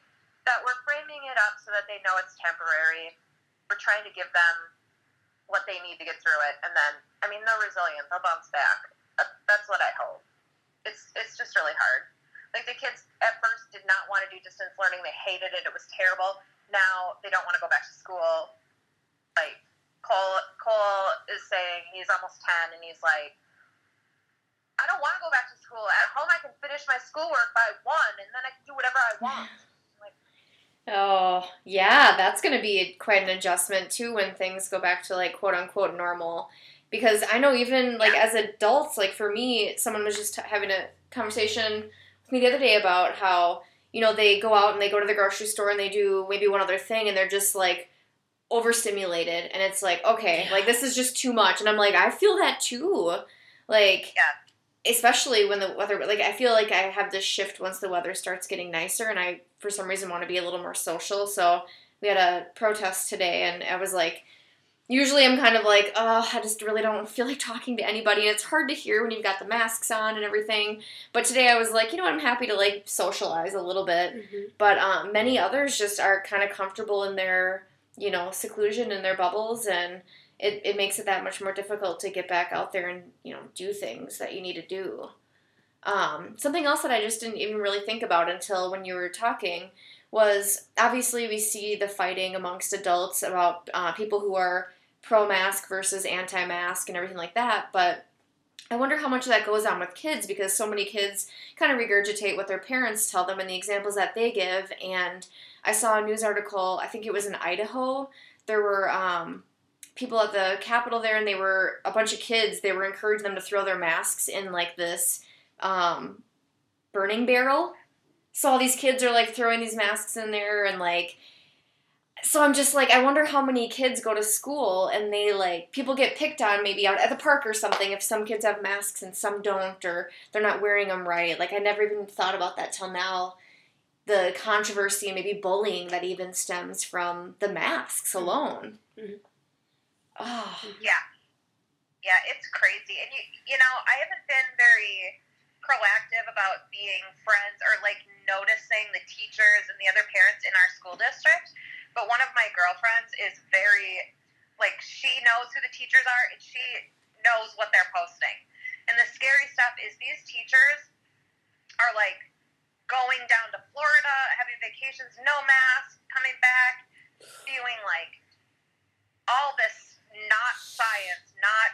That we're framing it up so that they know it's temporary. We're trying to give them what they need to get through it, and then I mean they're resilient. They'll bounce back. That's what I hope. It's it's just really hard. Like the kids at first did not want to do distance learning. They hated it. It was terrible. Now they don't want to go back to school. Like Cole Cole is saying he's almost ten, and he's like, I don't want to go back to school. At home, I can finish my schoolwork by one, and then I can do whatever I want. Oh, yeah, that's going to be quite an adjustment too when things go back to like quote unquote normal. Because I know even like as adults, like for me, someone was just having a conversation with me the other day about how, you know, they go out and they go to the grocery store and they do maybe one other thing and they're just like overstimulated and it's like, okay, like this is just too much. And I'm like, I feel that too. Like, Yeah. Especially when the weather like i feel like i have this shift once the weather starts getting nicer and i for some reason want to be a little more social. So we had a protest today and i was like usually i'm kind of like oh i just really don't feel like talking to anybody. And it's hard to hear when you've got the masks on and everything. But today i was like you know what, i'm happy to like socialize a little bit. Mm-hmm. but um, many others just are kind of comfortable in their you know seclusion in their bubbles and it, it makes it that much more difficult to get back out there and you know do things that you need to do um, something else that i just didn't even really think about until when you were talking was obviously we see the fighting amongst adults about uh, people who are pro-mask versus anti-mask and everything like that but I wonder how much of that goes on with kids because so many kids kind of regurgitate what their parents tell them and the examples that they give. And I saw a news article, I think it was in Idaho. there were um, people at the Capitol there, and they were a bunch of kids. They were encouraging them to throw their masks in like this um, burning barrel. So all these kids are like throwing these masks in there, and like so I'm just like, I wonder how many kids go to school and they like people get picked on maybe out at the park or something if some kids have masks and some don't or they're not wearing them right. Like I never even thought about that till now. The controversy and maybe bullying that even stems from the masks alone. Mhm. Oh, Yeah. Yeah, it's crazy. And you you know, I haven't been very proactive about being friends or like noticing the teachers and the other parents in our school district. But one of my girlfriends is very like she knows who the teachers are and she knows what they're posting. And the scary stuff is these teachers are like going down to Florida, having vacations, no mask, coming back, spewing like all this not science, not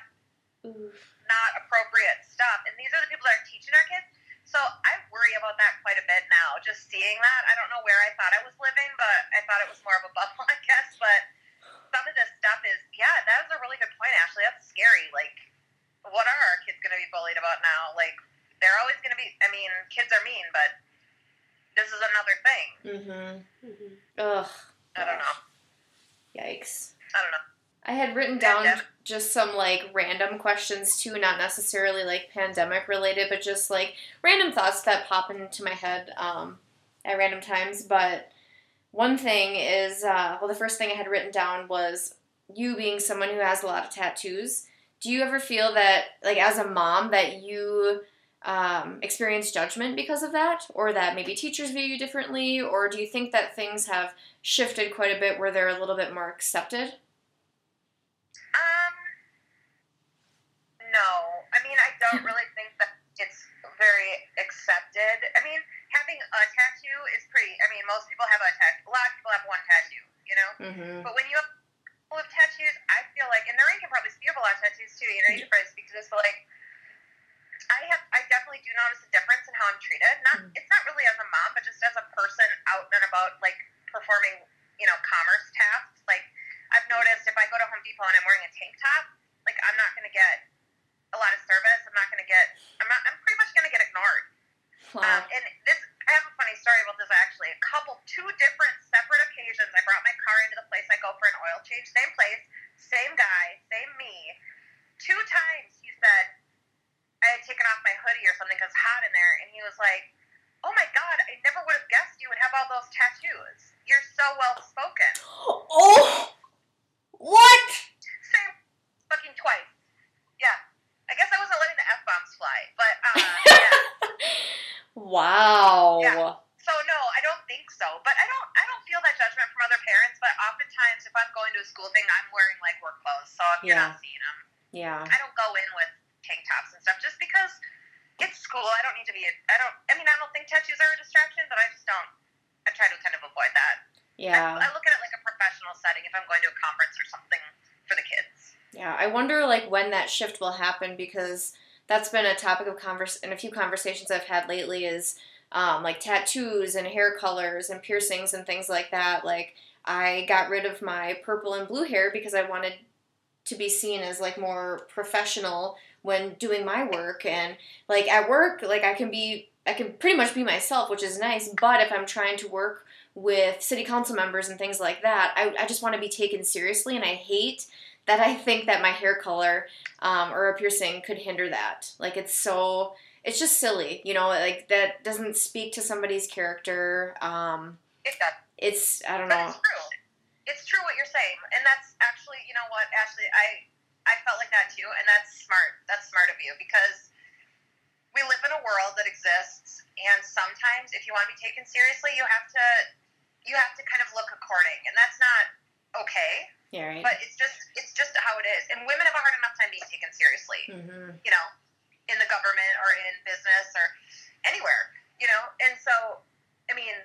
Oof. not appropriate stuff. And these are the people that are teaching our kids. So I worry about that quite a bit now. Just seeing that, I don't know where I thought I was living, but I thought it was more of a bubble, I guess. But some of this stuff is, yeah, that is a really good point, Ashley. That's scary. Like, what are our kids going to be bullied about now? Like, they're always going to be. I mean, kids are mean, but this is another thing. Mm-hmm. mm-hmm. Ugh. I don't know. Yikes. I don't know. I had written down Pandemic. just some like random questions too, not necessarily like pandemic related, but just like random thoughts that pop into my head um, at random times. But one thing is, uh, well, the first thing I had written down was you being someone who has a lot of tattoos. Do you ever feel that, like, as a mom, that you um, experience judgment because of that, or that maybe teachers view you differently, or do you think that things have shifted quite a bit where they're a little bit more accepted? Um, no. I mean, I don't really think that it's very accepted. I mean, having a tattoo is pretty. I mean, most people have a tattoo. A lot of people have one tattoo, you know. Mm-hmm. But when you have people with tattoos, I feel like, and Noreen can probably speak of a lot of tattoos too. You know, you can probably speak to this, but like, I have, I definitely do notice a difference in how I'm treated. Not, Mm. it's not really as a mom, but just as a person out and about, like performing, you know, commerce tasks. Like, I've noticed if I go to Home Depot and I'm wearing a tank top, like I'm not going to get a lot of service. I'm not going to get. I'm not. I'm pretty much going to get ignored. Um, Wow. and this, I have a funny story about this actually. A couple, two different separate occasions, I brought my car into the place I go for an oil change. Same place, same guy, same me. Two times he said I had taken off my hoodie or something because it's hot in there, and he was like, "Oh my god, I never would have guessed you would have all those tattoos. You're so well spoken." Oh! What? Same, fucking twice. Yeah, I guess I wasn't letting the f bombs fly, but uh, yeah. Wow. Yeah. So no, I don't think so. But I don't I don't feel that judgment from other parents. But oftentimes, if I'm going to a school thing, I'm wearing like work clothes. So if you're Yeah. not seeing them, Yeah. I don't go in with tank tops and stuff just because it's school. I don't need to be. I don't. I mean, I don't think tattoos are a distraction, but I just don't. I try to kind of avoid that. Yeah. I, I look at it like a professional setting if I'm going to a conference or something for the kids. Yeah. I wonder like when that shift will happen because that's been a topic of converse in a few conversations I've had lately is um, like tattoos and hair colors and piercings and things like that. Like I got rid of my purple and blue hair because I wanted to be seen as like more professional when doing my work and like at work like I can be I can pretty much be myself which is nice but if I'm trying to work with city council members and things like that I, I just want to be taken seriously and I hate that I think that my hair color um, or a piercing could hinder that like it's so it's just silly you know like that doesn't speak to somebody's character um, It does. it's I don't But know it's true. It's true what you're saying, and that's actually, you know what, Ashley, I I felt like that too, and that's smart. That's smart of you because we live in a world that exists, and sometimes if you want to be taken seriously, you have to you have to kind of look according, and that's not okay. Yeah right But it's just it's just how it is, and women have a hard enough time being taken seriously mm-hmm. you know, in the government or in business or anywhere, you know. And so, I mean,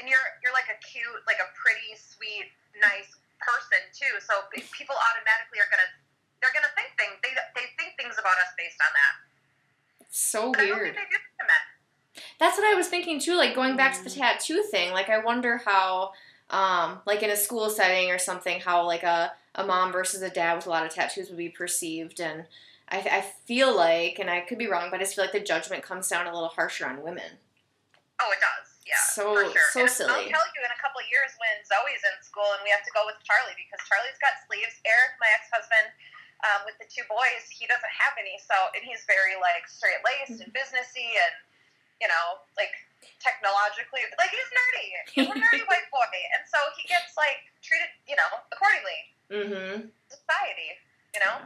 and you're you're like a cute, like a pretty, sweet, nice person too. So people automatically are gonna they're gonna think things. They they think things about us based on that. so But weird think they do to men. That's what I was thinking too. Like going back to the Mm. tattoo thing. Like I wonder how um, like in a school setting or something, how like a, a mom versus a dad with a lot of tattoos would be perceived. And I, I feel like, and I could be wrong, but I just feel like the judgment comes down a little harsher on women. Oh, it does. Yeah, So- sure. so and silly. I'll tell you, in a couple of years when Zoe's in school and we have to go with Charlie because Charlie's got sleeves. Eric, my ex-husband, um, with the two boys, he doesn't have any. So, and he's very like straight laced and businessy and you know like technologically like he's nerdy. He's a nerdy white boy, and so he gets like treated you know accordingly. Mm-hmm. Society, you know.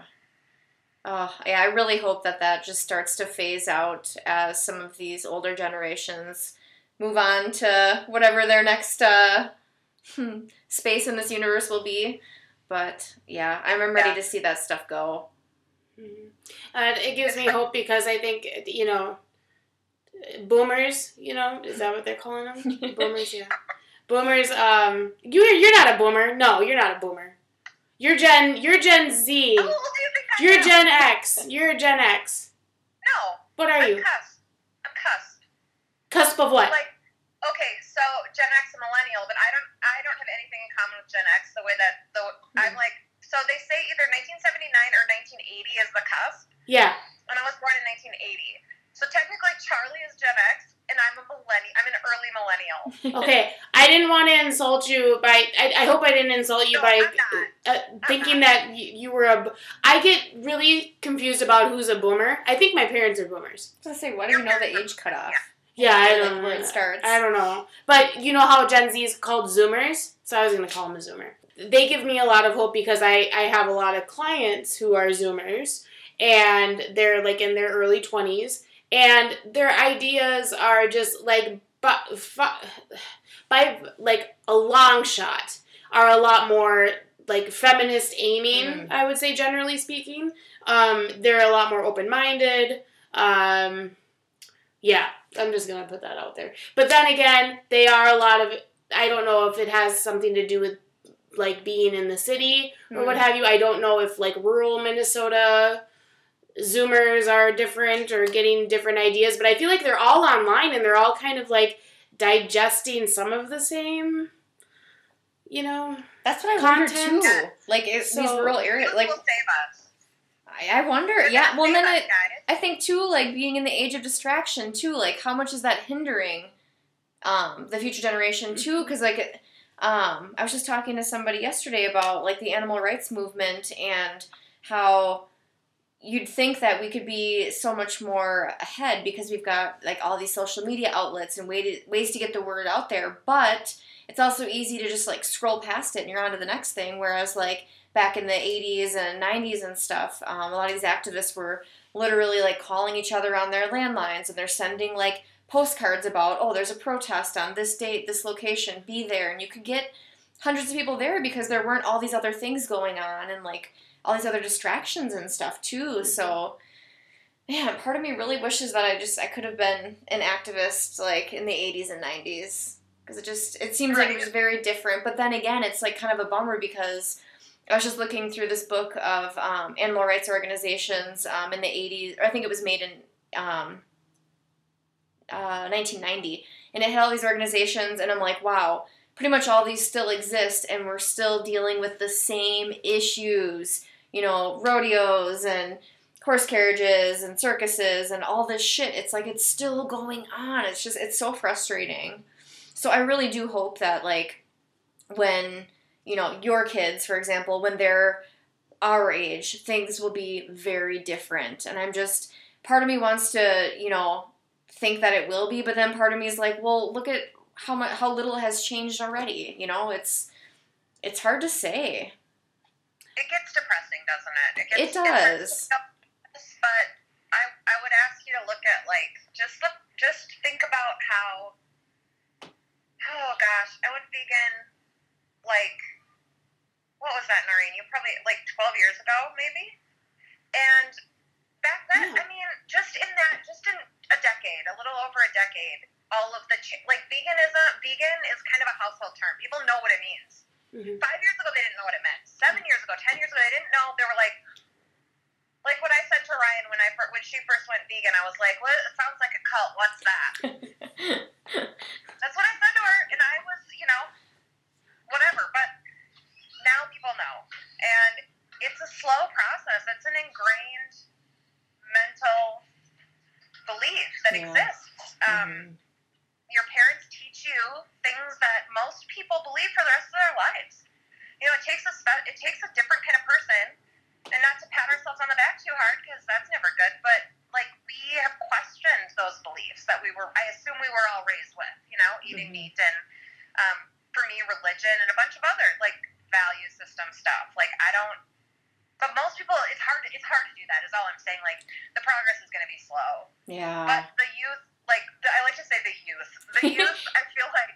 Oh, yeah, I really hope that that just starts to phase out as some of these older generations move on to whatever their next uh, space in this universe will be. But yeah, I'm ready Yeah. to see that stuff go. Mhm. Uh, it gives me hope because I think you know, boomers. You know, is that what they're calling them? boomers, yeah. Boomers. Um, you're you're not a boomer. No, you're not a boomer. You're Gen. You're Gen Z. How old do you You're? Gen X. You're a Gen X. No, What are I'm you? cusp. I'm cusp. Cusp of what? Like, okay, so Gen X and millennial, but I don't, I don't have anything in common with Gen X. The way that the I'm Hmm. like, so they say either 1979 or 1980 is the cusp, Yeah. and I was born in 1980. So technically, Charlie is Gen X, and I'm a millennial. I'm an early millennial. Okay. I didn't want to insult you by. I, I hope I didn't insult you No, by uh, thinking that you, you were a. I get really confused about who's a boomer. I think my parents are boomers. I was gonna say, why do you know the age cutoff? Yeah, I Like, don't know. where it starts. I don't know. But you know how Gen Z is called Zoomers? So I was going to call them a Zoomer. They give me a lot of hope because I, I have a lot of clients who are Zoomers and they're like in their early 20s and their ideas are just like by, by like a long shot are a lot more like feminist aiming Mm. i would say generally speaking um, they're a lot more open-minded um, yeah i'm just gonna put that out there but then again they are a lot of i don't know if it has something to do with like being in the city or what Mm. have you i don't know if like rural minnesota zoomers are different or getting different ideas but i feel like they're all online and they're all kind of like digesting some of the same you know That's what I wonder Content. too. Like it, these So- rural areas, like will save us? I, I wonder. Who's Yeah, well then us, I. I think too, like being in the age of distraction too, like how much is that hindering um, the future generation too? Because like, um, I was just talking to somebody yesterday about like the animal rights movement and how you'd think that we could be so much more ahead because we've got like all these social media outlets and way to, ways to get the word out there, but it's also easy to just like scroll past it and you're on to the next thing. Whereas like back in the 80s and 90s and stuff, um, a lot of these activists were literally like calling each other on their landlines and they're sending like postcards about oh there's a protest on this date this location. Be there. And you could get hundreds of people there because there weren't all these other things going on and like all these other distractions and stuff too so man part of me really wishes that i just i could have been an activist like in the 80s and 90s because it just it seems like it was very different but then again it's like kind of a bummer because I was just looking through this book of um, animal rights organizations um, in the 80s, or I think it was made in um, uh, 1990, and it had all these organizations, and I'm like, wow, pretty much all these still exist, and we're still dealing with the same issues, you know, rodeos and horse carriages and circuses and all this shit. It's like it's still going on. It's just, it's so frustrating. So I really do hope that, like, when you know, your kids, for example, when they're our age, things will be very different. And I'm just, part of me wants to, you know, think that it will be, but then part of me is like, well, look at how much, how little has changed already. You know, it's, it's hard to say. It gets depressing, doesn't it? It gets, does. But I, I would ask you to look at like just look, just think about how. Oh gosh, I went vegan, like, what was that, Noreen? You probably like twelve years ago, maybe. And back then, Yeah. I mean, just in that, just in a decade, a little over a decade, all of the like veganism, vegan is kind of a household term. People know what it means Mm-hmm. Five years ago, they didn't know what it meant. Seven years ago, ten years ago, they didn't know. They were like, like what I said to Ryan when I when she first went vegan. I was like, "What? It sounds like a cult. What's that?" That's what I said to her, and I was, you know, whatever. But now people know, and it's a slow process. It's an ingrained mental belief that yeah. exists. Um, mm-hmm. Your parents teach things that most people believe for the rest of their lives. You know, it takes a spe- it takes a different kind of person, and not to pat ourselves on the back too hard because that's never good. But like we have questioned those beliefs that we were, I assume we were all raised with. You know, eating Mhm. meat and um, for me, religion and a bunch of other like value system stuff. Like I don't. But most people, it's hard. It's hard to do that. Is all I'm saying. Like the progress is going to be slow. Yeah. But the youth, like the, I like to say, the youth, the youth. I feel like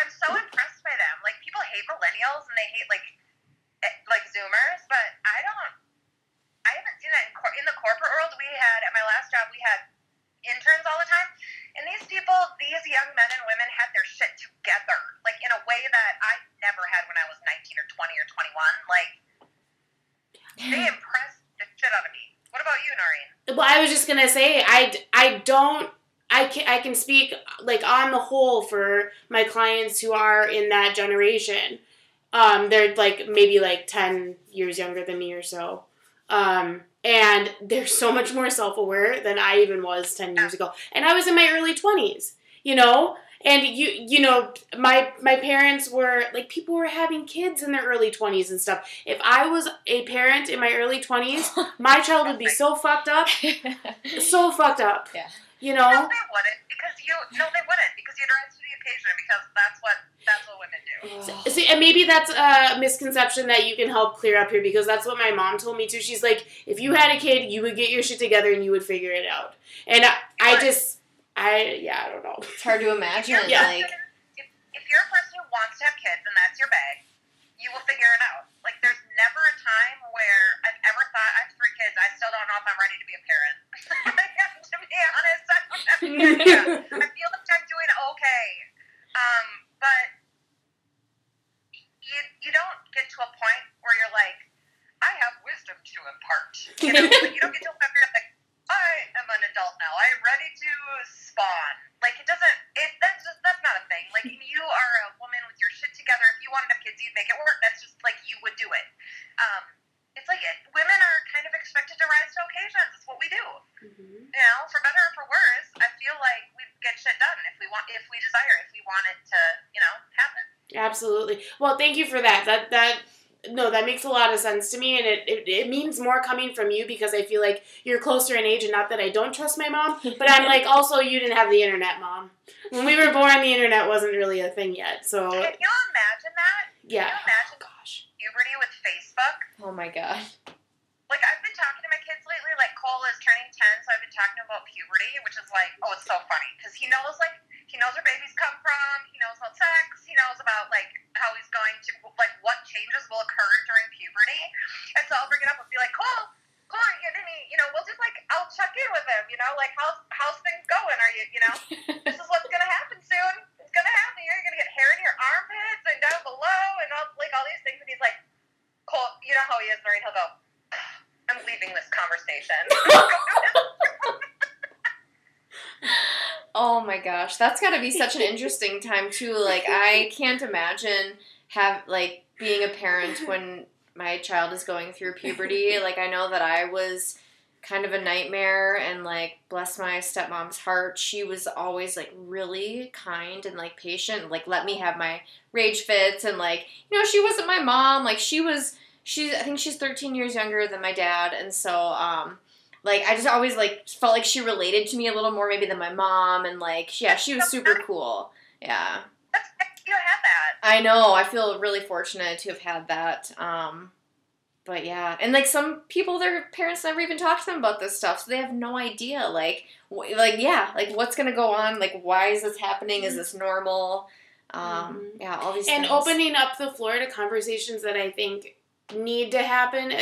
I'm so impressed by them. Like people hate millennials and they hate like eh, like Zoomers, but I don't. I haven't seen that in, cor- in the corporate world. We had at my last job, we had interns all the time, and these people, these young men and women, had their shit together, like in a way that I never had when I was 19 or 20 or 21. Like they impressed the shit out of me. What about you, Noreen? Well, I was just gonna say I, d- I don't I can I can speak like on the whole for my clients who are in that generation. Um, they're like maybe like ten years younger than me or so, um, and they're so much more self aware than I even was ten years ago. And I was in my early twenties, you know. And you you know my my parents were like people were having kids in their early twenties and stuff. If I was a parent in my early twenties, my child would be so fucked up so fucked up. Yeah. You know No, know? they wouldn't because you. No, they wouldn't because you'd rise to the occasion because that's what that's what women do. See, and maybe that's a misconception that you can help clear up here because that's what my mom told me too. She's like, if you had a kid, you would get your shit together and you would figure it out. And I, I just, I, yeah, I don't know. it's hard to imagine. Yeah. Like, if, if you're a person who wants to have kids and that's your bag, you will figure it out. Like there's never a time where I've ever thought I have three kids. I still don't know if I'm ready to be a parent. to be honest, I don't have any idea. I feel like I'm doing okay. Um, but you, you don't get to a point where you're like, I have wisdom to impart. You know, you don't get to a point where you're like, I am an adult now. I'm ready to spawn. Like it doesn't. It that's just that's not a thing. Like you are a woman with your shit together. If you wanted to have kids, you'd make it work. That's just like you would do it. Um, it's like it, women are kind of expected to rise to occasions. It's what we do. Mhm. You know, for better or for worse. I feel like we get shit done if we want, if we desire, if we want it to, you know, happen. Absolutely. Well, thank you for that. That that no, that makes a lot of sense to me, and it, it, it means more coming from you because I feel like you're closer in age, and not that I don't trust my mom, but I'm like also you didn't have the internet, mom. When we were born, the internet wasn't really a thing yet. So Can you imagine that? yeah. Can you imagine Oh, gosh. puberty with Facebook? oh my god. like I've been talking to my kids lately. Like Cole is turning ten, so I've been talking about puberty, which is like, oh, it's so funny because he knows like he knows where babies come from. He knows about sex. He knows about like how he's going to like what changes will occur during puberty. And so I'll bring it up and be like, Cole, Cole, are you getting any? You know, we'll just like I'll check in with him. You know, like how's how's things going? Are you you know this is what's gonna happen soon. It's gonna happen. You're gonna get hair in your armpits and down below and all like all these things. And he's like, Cole, you know how he is, Noreen. He'll go. I'm leaving this conversation. Oh my gosh, that's got to be such an interesting time too. Like I can't imagine have like being a parent when my child is going through puberty. Like I know that I was kind of a nightmare and like bless my stepmom's heart, she was always like really kind and like patient, like let me have my rage fits and like you know, she wasn't my mom, like she was she's I think she's 13 years younger than my dad and so um like I just always like felt like she related to me a little more maybe than my mom and like yeah she was super cool. Yeah. You that. I know. I feel really fortunate to have had that um but yeah. And like some people their parents never even talk to them about this stuff so they have no idea like wh- like yeah like what's gonna go on like why is this happening? Is this normal? Um Mhm. yeah all these and things. opening up the floor to conversations that I think need to happen.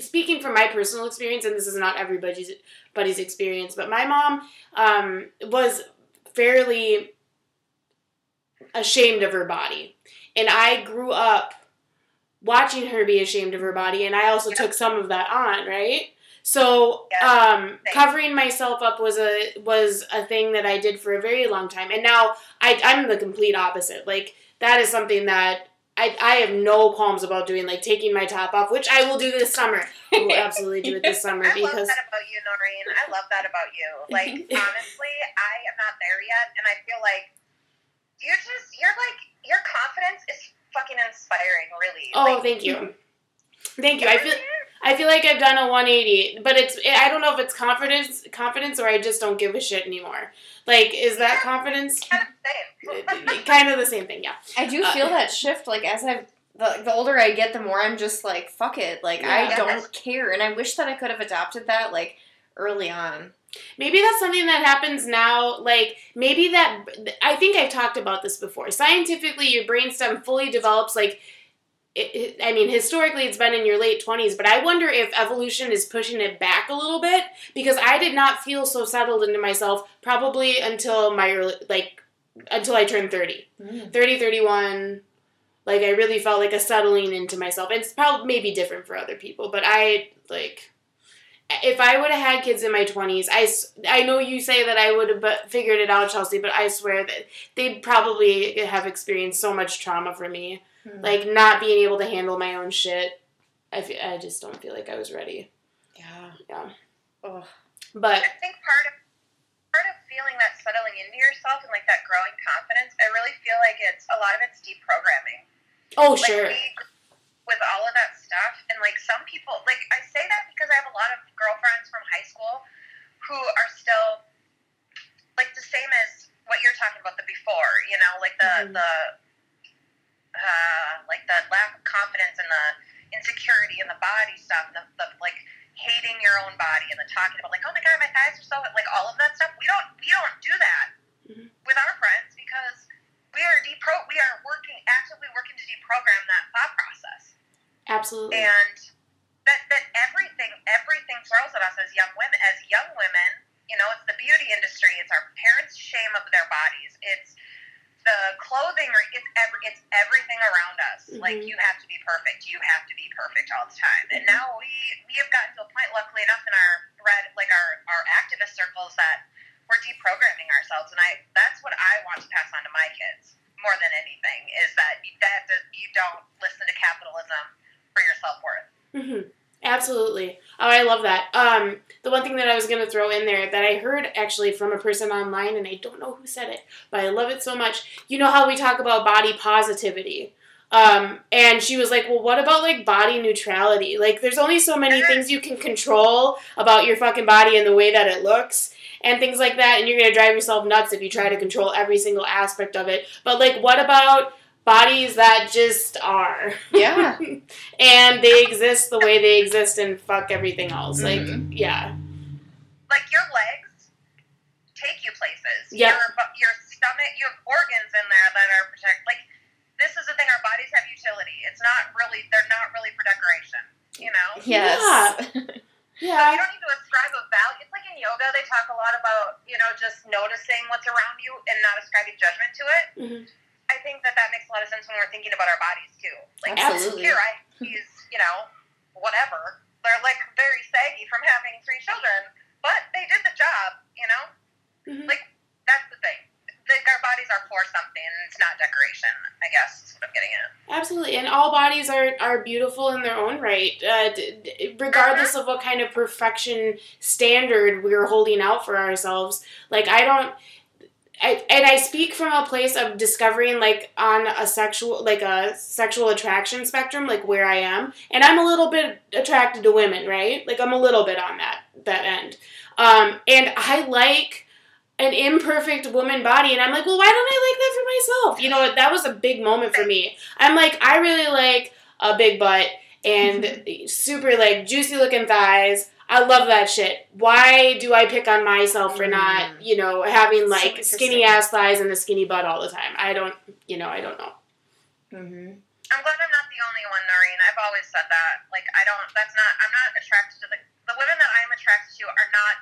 Speaking from my personal experience, and this is not everybody's buddy's experience, but my mom um, was fairly ashamed of her body, and I grew up watching her be ashamed of her body, and I also took some of that on, right? So um, covering myself up was a was a thing that I did for a very long time, and now I, I'm the complete opposite. Like that is something that I, I have no qualms about doing like taking my top off, which I will do this summer. I will absolutely do it this summer I love because that about you, Noreen. I love that about you. Like honestly, I am not there yet, and I feel like you're just you're like your confidence is fucking inspiring. Really. oh, like, thank you, thank you. I feel. I feel like I've done a 180, but it's I don't know if it's confidence confidence or I just don't give a shit anymore. Like, is that confidence? kind of the same. kind of the same thing, yeah. I do Uh, feel that shift. Like as I've the, the older I get, the more I'm just like, fuck it. Like I don't care, and I wish that I could have adopted that like early on. Maybe that's something that happens now. Like, maybe that. I think I've talked about this before. Scientifically, your brainstem fully develops, like, it, I mean, historically, it's been in your late 20s, but I wonder if evolution is pushing it back a little bit because I did not feel so settled into myself probably until my like, until I turned 30. Mm. 30, 31. Like, I really felt like a settling into myself. It's probably maybe different for other people, but I, like, if I would have had kids in my 20s, I, I know you say that I would have figured it out, Chelsea, but I swear that they'd probably have experienced so much trauma for me. Mhm. Like, not being able to handle my own shit. I, I just don't feel like I was ready. yeah. Yeah. Oh. But, I think part of part of feeling that settling into yourself and like that growing confidence, I really feel like it's a lot of it's deprogramming. oh, Like sure. we, with all of that stuff, and like some people, like I say that because I have a lot of girlfriends from high school who are still like the same as what you're talking about the before. You know, like the Mhm. the uh, like the lack of confidence and the insecurity and the body stuff, and the, the like hating your own body and the talking about like, oh my god, my thighs are so like all of that stuff. We don't we don't do that Mhm. with our friends because we are depro we are working actively working to deprogram that thought process Absolutely. and that that everything everything throws at us as young women as young women you know it's the beauty industry it's our parents shame of their bodies it's the clothing or it's every, it's everything around us. Like Mhm. you have to be perfect. You have to be perfect all the time. And now we we have gotten to a point luckily enough in our red like our our activist circles that we're deprogramming ourselves. And i that's what i want to pass on to my kids more than anything is that you, that you don't listen to capitalism for your self-worth. Hmm Absolutely. Oh, I love that. Um, the one thing that I was going to throw in there that I heard actually from a person online, and I don't know who said it, but I love it so much. You know how we talk about body positivity. Um, and she was like, well, what about like body neutrality? Like, there's only so many things you can control about your fucking body and the way that it looks and things like that. And you're going to drive yourself nuts if you try to control every single aspect of it. But, like, what about bodies that just are? Yeah. and they exist the way they exist and fuck everything else. Like, Mhm. yeah. like your legs take you places. Yeah. Your your stomach, you have organs in there that are protect. Like this is the thing. Our bodies have utility. It's not really. They're not really for decoration. You know. Yes. Yeah. You don't need to ascribe a value. It's like in yoga, they talk a lot about you know just noticing what's around you and not ascribing judgment to it. Mhm. I think that that makes a lot of sense when we're thinking about our bodies too. Like Absolutely. here, I use you know whatever. They're like very saggy from having three children, but they did the job. You know. Mhm. Like that's the thing. Like our bodies are for something. It's not decoration. I guess is what I'm getting at. Absolutely. And all bodies are, are beautiful in their own right, uh, d- d- regardless of what kind of perfection standard we're holding out for ourselves. Like, I don't. I, and I speak from a place of discovering like on a sexual like a sexual attraction spectrum like where I am. And I'm a little bit attracted to women right? Like I'm a little bit on that that end. Um, and I like an imperfect woman body and I'm like well why don't I like that for myself? You know that was a big moment for me. I'm like I really like a big butt and super like juicy looking thighs I love that shit. Why do I pick on myself for not, Mm. you know, having So like skinny ass thighs and a skinny butt all the time? I don't, you know, I don't know. hmm I'm glad I'm not the only one, Noreen. I've always said that. Like I don't. That's not. I'm not attracted to the the women that I'm attracted to are not.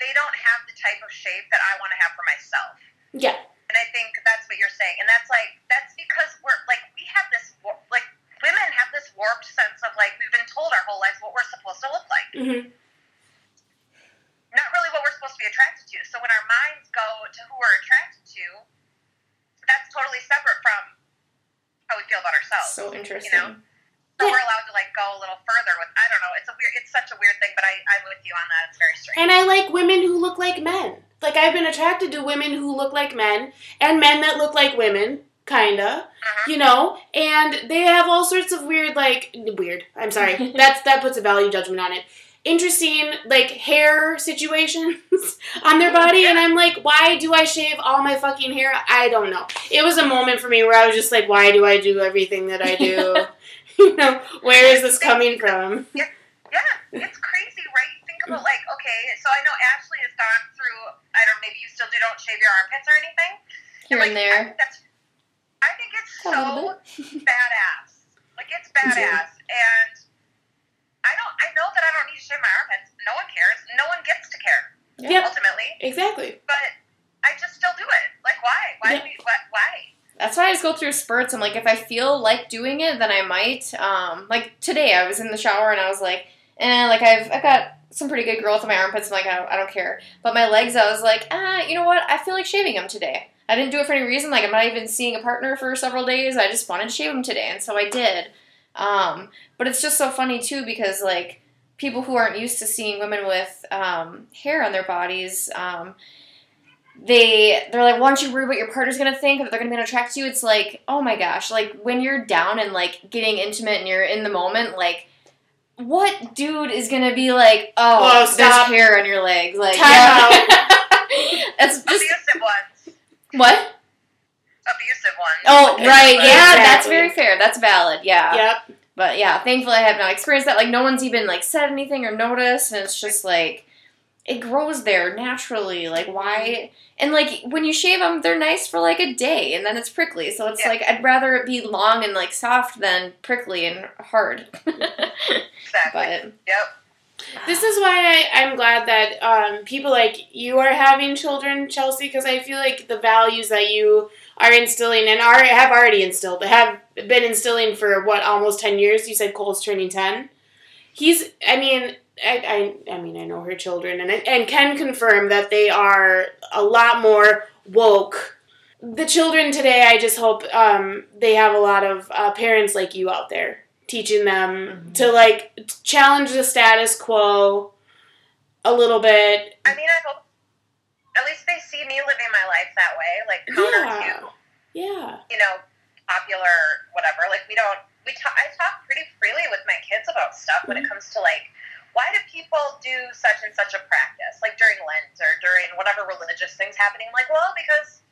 They don't have the type of shape that I want to have for myself. Yeah. And I think that's what you're saying. And that's like that's because we're like we have this like women have this warped sense of like we've been told our whole lives what we're supposed to look like. hmm Not really what we're supposed to be attracted to. So when our minds go to who we're attracted to, that's totally separate from how we feel about ourselves. So interesting. You know? So we're allowed to like go a little further with I don't know. It's a weird. It's such a weird thing, but I I'm with you on that. It's very strange. And I like women who look like men. Like I've been attracted to women who look like men and men that look like women, kinda. Mhm. You know, and they have all sorts of weird, like weird. I'm sorry, that's that puts a value judgment on it. Interesting, like hair situations on their body, and I'm like, why do I shave all my fucking hair? I don't know. It was a moment for me where I was just like, why do I do everything that I do? you know, where is this coming from? Yeah, yeah, it's crazy, right? You think about like, okay, so I know Ashley has gone through. I don't. Maybe you still do. Don't shave your armpits or anything. Here like, and there. think that's. I think it's so badass. Like it's badass, and I don't. I know that I don't need to shave my armpits. No one cares. No one gets to care. Yeah. Ultimately, exactly. but I just still do it. Like why? Why? Yeah. do we, why? Why? That's why I just go through spurts. I'm like, if I feel like doing it, then I might. Um, like today, I was in the shower and I was like, eh, like I've I've got some pretty good growth in my armpits. I'm like, I don't, I don't care. But my legs, I was like, ah, you know what? I feel like shaving them today. I didn't do it for any reason. Like I'm not even seeing a partner for several days. I just wanted to shave them today, and so I did. Um, but it's just so funny too because like people who aren't used to seeing women with um, hair on their bodies. Um, they they're like, why don't you worry what your partner's gonna think that they're gonna be attracted to you? It's like, oh my gosh, like when you're down and like getting intimate and you're in the moment, like what dude is gonna be like, oh, Whoa, there's hair on your legs, like Time yeah. That's just. What? Abusive ones. Oh, Okay, right, but- yeah, that's very fair. That's valid, yeah. Yep. But yeah, thankfully I have not experienced that. Like no one's even like said anything or noticed, and it's just like it grows there naturally. Like why? Mm-hmm. And like when you shave them, they're nice for like a day, and then it's prickly. So it's Yeah. like I'd rather it be long and like soft than prickly and hard. Exactly. but Yep. This is why I, I'm glad that um, people like you are having children, Chelsea, because I feel like the values that you are instilling and are have already instilled, have been instilling for what almost ten years. You said Cole's turning ten. He's, I mean, I, I, I mean, I know her children and and can confirm that they are a lot more woke. The children today, I just hope um, they have a lot of uh, parents like you out there teaching them mm-hmm. to like challenge the status quo a little bit. I mean, I hope at least they see me living my life that way, like counter Yeah. to Yeah. you know popular whatever. Like we don't we talk. I talk pretty freely with my kids about stuff when it mm-hmm. comes to like why do people do such and such a practice like during Lent or during whatever religious things happening? I'm like, well, because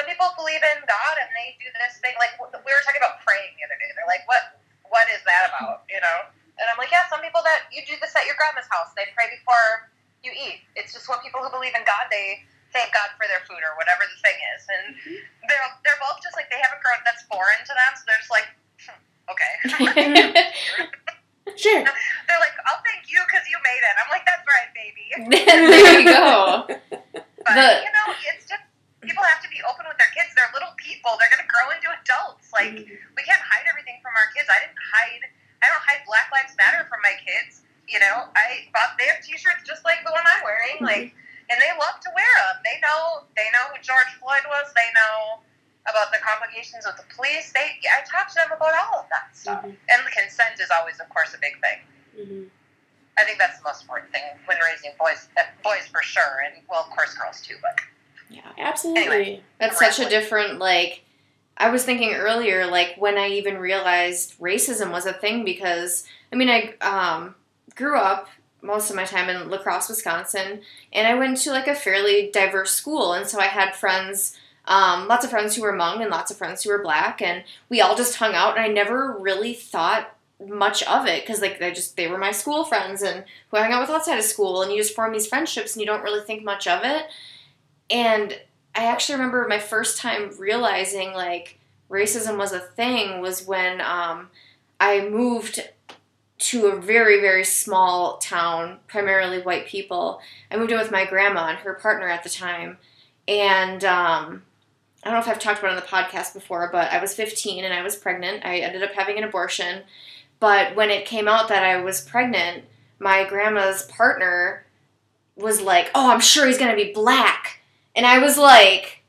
some people believe in God and they do this thing. Like we were talking about praying the other day. They're like, what what is that about? You know? And I'm like, yeah, some people that you do this at your grandma's house. They pray before you eat. It's just what people who believe in God they thank God for their food or whatever the thing is. And they're they're both just like they haven't grown. That's foreign to them. So they're just like, hmm, okay. Sure. they're like, I'll thank you because you made it. I'm like, that's right, baby. there you go. But The- you know, it's just people have to be open with their kids. They're little people. They're gonna grow into adults. Like we can't hide everything from our kids. I didn't hide. I don't hide Black Lives Matter from my kids. You know, I bought they have T-shirts just like the one I'm wearing. Like, and they love to wear them. They know. They know who George Floyd was. They know about the complications with the police. They. I talk to them about all of that stuff. Mhm. And consent is always, of course, a big thing. Mhm. I think that's the most important thing when raising boys. Uh, boys for sure, and well, of course, girls too. But Yeah, absolutely. Anyway. That's such a different like I was thinking earlier like when I even realized racism was a thing because I mean I um grew up most of my time in La Crosse, Wisconsin, and I went to like a fairly diverse school and so I had friends um, lots of friends who were Hmong and lots of friends who were black and we all just hung out and I never really thought much of it because like they just they were my school friends and who I hung out with outside of school and you just form these friendships and you don't really think much of it and I actually remember my first time realizing like racism was a thing was when um, I moved to a very very small town, primarily white people. I moved in with my grandma and her partner at the time, and um, I don't know if I've talked about it on the podcast before, but I was 15 and I was pregnant. I ended up having an abortion, but when it came out that I was pregnant, my grandma's partner was like, "Oh, I'm sure he's gonna be black." And I was like,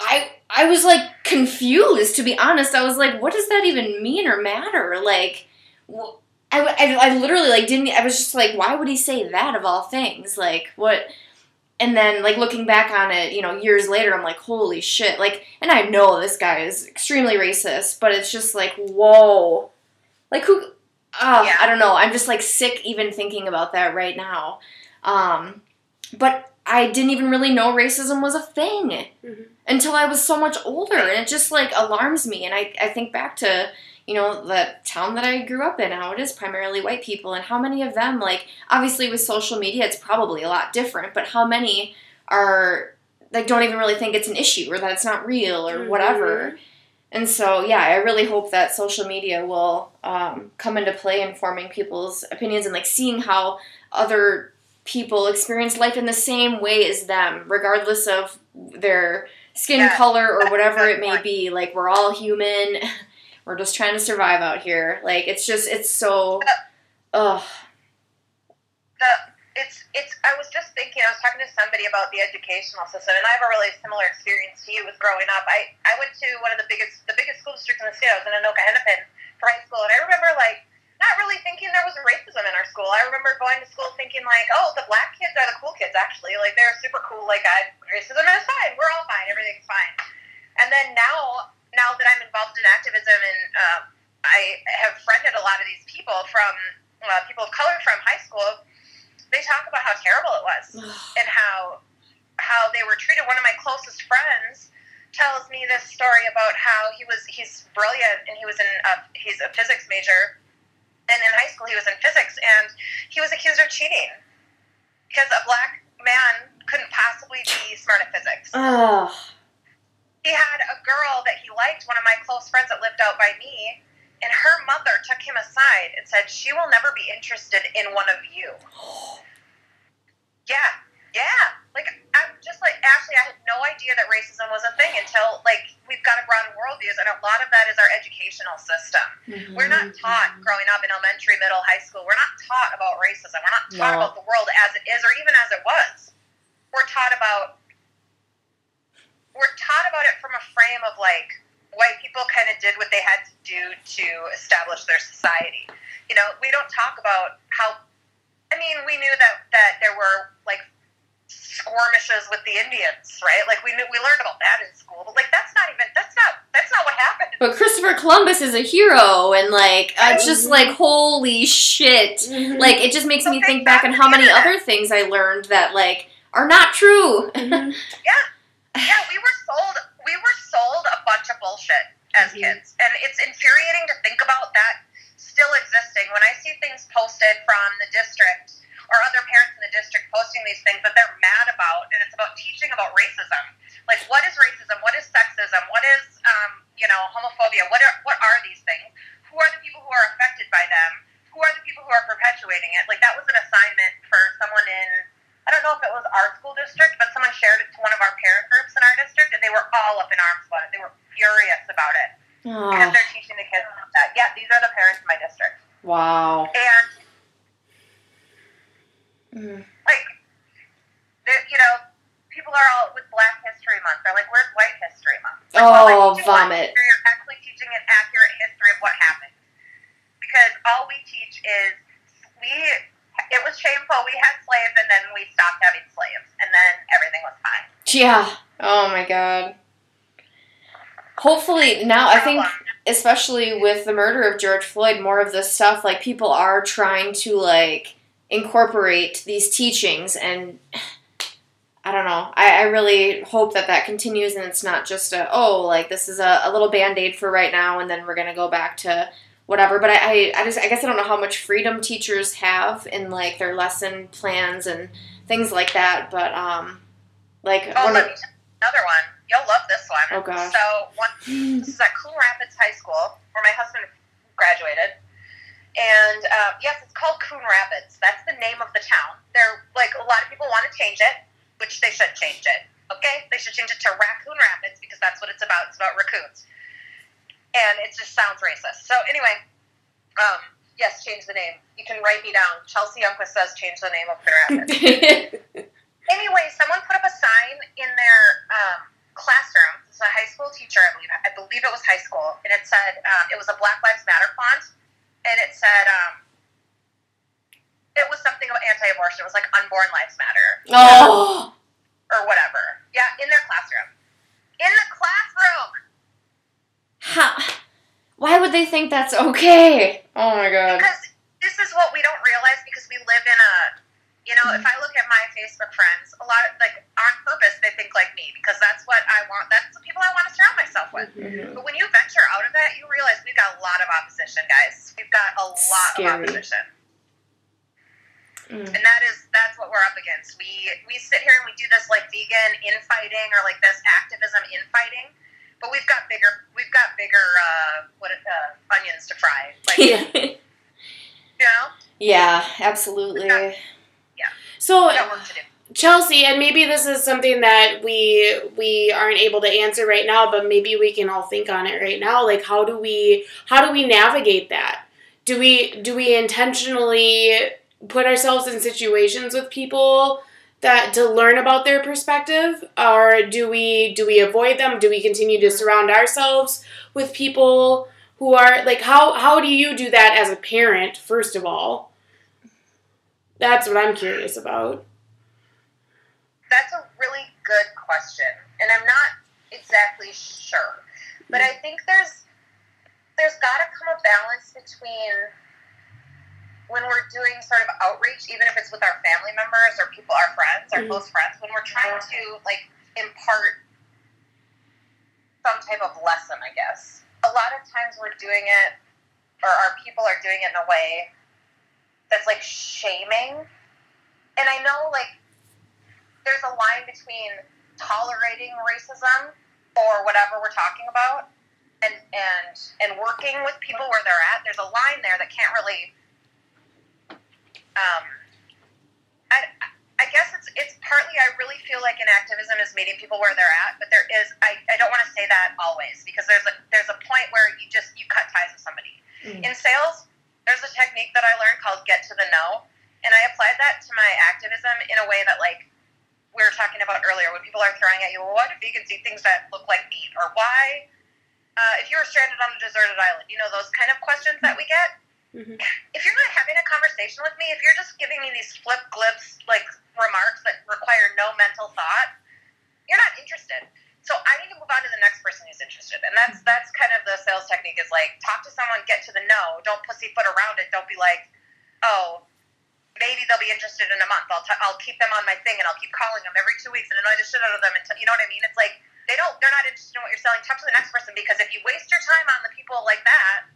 I I was like confused, to be honest. I was like, what does that even mean or matter? Like, wh- I, I, I literally like didn't, I was just like, why would he say that of all things? Like, what? And then, like, looking back on it, you know, years later, I'm like, holy shit. Like, and I know this guy is extremely racist, but it's just like, whoa. Like, who, uh, Yeah. I don't know. I'm just like sick even thinking about that right now. Um, but I didn't even really know racism was a thing Mhm. until I was so much older, and it just like alarms me. And I, I think back to you know the town that I grew up in, how it is primarily white people, and how many of them like obviously with social media it's probably a lot different, but how many are like don't even really think it's an issue or that it's not real or Mhm. whatever. And so, yeah, I really hope that social media will um, come into play in forming people's opinions and like seeing how other people experience life in the same way as them, regardless of their skin Yeah, color or whatever it may point. be. Like, we're all human. We're just trying to survive out here. Like, it's just, it's so. Ugh. the it's it's I was just thinking I was talking to somebody about the educational system and I have a really similar experience to you with growing up. I, I went to one of the biggest the biggest school districts in the state. I was in Anoka Hennepin for high school and I remember like not really thinking there was racism in our school. I remember going to school thinking like, oh, the black kids are the cool kids actually. Like they're super cool. Like I, racism is fine. We're all fine. Everything's fine. And then now now that I'm involved in activism and uh, I have friended a lot of these people from uh, people of color from high school they talk about how terrible it was and how how they were treated. One of my closest friends tells me this story about how he was he's brilliant and he was in a, he's a physics major and in high school he was in physics and he was accused of cheating because a black man couldn't possibly be smart at physics. Oh. He had a girl that he liked, one of my close friends that lived out by me, and her mother took him aside and said, She will never be interested in one of you. Yeah, yeah. Like, I'm just like, Ashley, I had no idea that racism was a thing until, like, we've got a broad worldviews, and a lot of that is our educational system. Mm-hmm. We're not taught growing up in elementary, middle, high school, we're not taught about racism. We're not taught No. about the world as it is or even as it was. We're taught about we're taught about it from a frame of like white people kind of did what they had to do to establish their society. You know, we don't talk about how I mean, we knew that that there were like skirmishes with the Indians, right? Like we knew we learned about that in school, but like that's not even that's not that's not what happened. But Christopher Columbus is a hero, and like, uh, it's just like, holy shit. Mhm. Like, it just makes So me think think back back on how many other things I learned that, like, are not true. Mhm. Yeah, we were sold we were sold a bunch of bullshit as Mhm. kids. And it's infuriating to think about that still existing. When I see things posted from the district or other parents in the district posting these things that they're mad about and it's about teaching about racism. Like what is racism? What is sexism? What is um, you know, homophobia? What are what are these things? Who are the people who are affected by them? Who are the people who are perpetuating it? Like that was an assignment for someone in I don't know if it was our school district, but someone shared it to one of our parent groups in our district, and they were all up in arms about it. They were furious about it because Oh, they're teaching the kids that. Yeah, these are the parents in my district, wow. and Mm. like, you know, people are all with Black History Month. They're like, "Where's White History Month?" Like, Oh, Black vomit. history, You're actually teaching an accurate history of what happened, because all we teach is we. It was shameful. We had slaves, and then we stopped having slaves, and then everything was fine. Yeah. Oh my god. Hopefully, now I think, especially with the murder of George Floyd, more of this stuff, like, people are trying to, like, incorporate these teachings and. I don't know. I, I really hope that that continues and it's not just a, oh, like this is a, a little band aid for right now and then we're going to go back to whatever. But I, I, I just, I guess I don't know how much freedom teachers have in like their lesson plans and things like that. But, um, like, Oh, one let me another one. You'll love this one. Oh, gosh. So one, this is at Coon Rapids High School, where my husband graduated. And uh, yes, it's called Coon Rapids. That's the name of the town. They're like a lot of people want to change it, which they should change it. Okay, they should change it to Raccoon Rapids because that's what it's about. It's about raccoons, and it just sounds racist. So anyway, um, yes, change the name. You can write me down. Chelsea Youngquist says change the name of Coon Rapids anyway, someone put up a sign in their um, classroom. Was a high school teacher, I believe. I believe it was high school, and it said um, it was a Black Lives Matter font, and it said um, it was something about anti-abortion. It was like unborn lives matter Oh, or whatever. Yeah, in their classroom. In the classroom. How? Why would they think that's okay? Oh my god. Because this is what we don't realize because we live in a, you know, if I look at my Facebook friends, a lot of, like, on purpose, they think like me because that's what I want. That's the people I want to surround myself with. Mhm. But when you venture out of that, you realize we've got a lot of opposition, guys. We've got a lot Scary. of opposition. Mm. And that is that's what we're up against. We we sit here and we do this like vegan infighting or like this activism infighting, but we've got bigger we've got bigger uh, what uh, onions to fry. Like you know, yeah, absolutely. So we got work to do. Chelsea, and maybe this is something that we we aren't able to answer right now, but maybe we can all think on it right now. Like how do we how do we navigate that? Do we do we intentionally put ourselves in situations with people that to learn about their perspective or do we do we avoid them? Do we continue to surround ourselves with people who are like how how do you do that as a parent first of all? That's what I'm curious about. That's a really good question, and I'm not exactly sure, but I think there's there's got to come a balance between when we're doing sort of outreach, even if it's with our family members or people, our friends, our Mhm. close friends, when we're trying to like impart some type of lesson, I guess. A lot of times we're doing it, or our people are doing it in a way that's like shaming. And I know like there's a line between tolerating racism or whatever we're talking about and and and working with people where they're at. There's a line there that can't really um I I guess it's it's partly I really feel like in activism is meeting people where they're at, but there is I, I don't want to say that always because there's a there's a point where you just you cut ties with somebody. Mm. In sales, there's a technique that I learned called get to the no, and I applied that to my activism in a way that like we were talking about earlier when people are throwing at you, well, why do vegans eat things that look like meat, or why uh, if you were stranded on a deserted island, you know those kind of questions that we get Mhm. if you're not having a conversation with me, if you're just giving me these flip glips like remarks that require no mental thought, you're not interested. So I need to move on to the next person who's interested, and that's that's kind of the sales technique is like talk to someone, get to the no, don't pussyfoot around it. Don't be like, oh, maybe they'll be interested in a month. I'll t- I'll keep them on my thing, and I'll keep calling them every two weeks and annoy the shit out of them. Until, you know what I mean? It's like they don't they're not interested in what you're selling. Talk to the next person because if you waste your time on the people like that,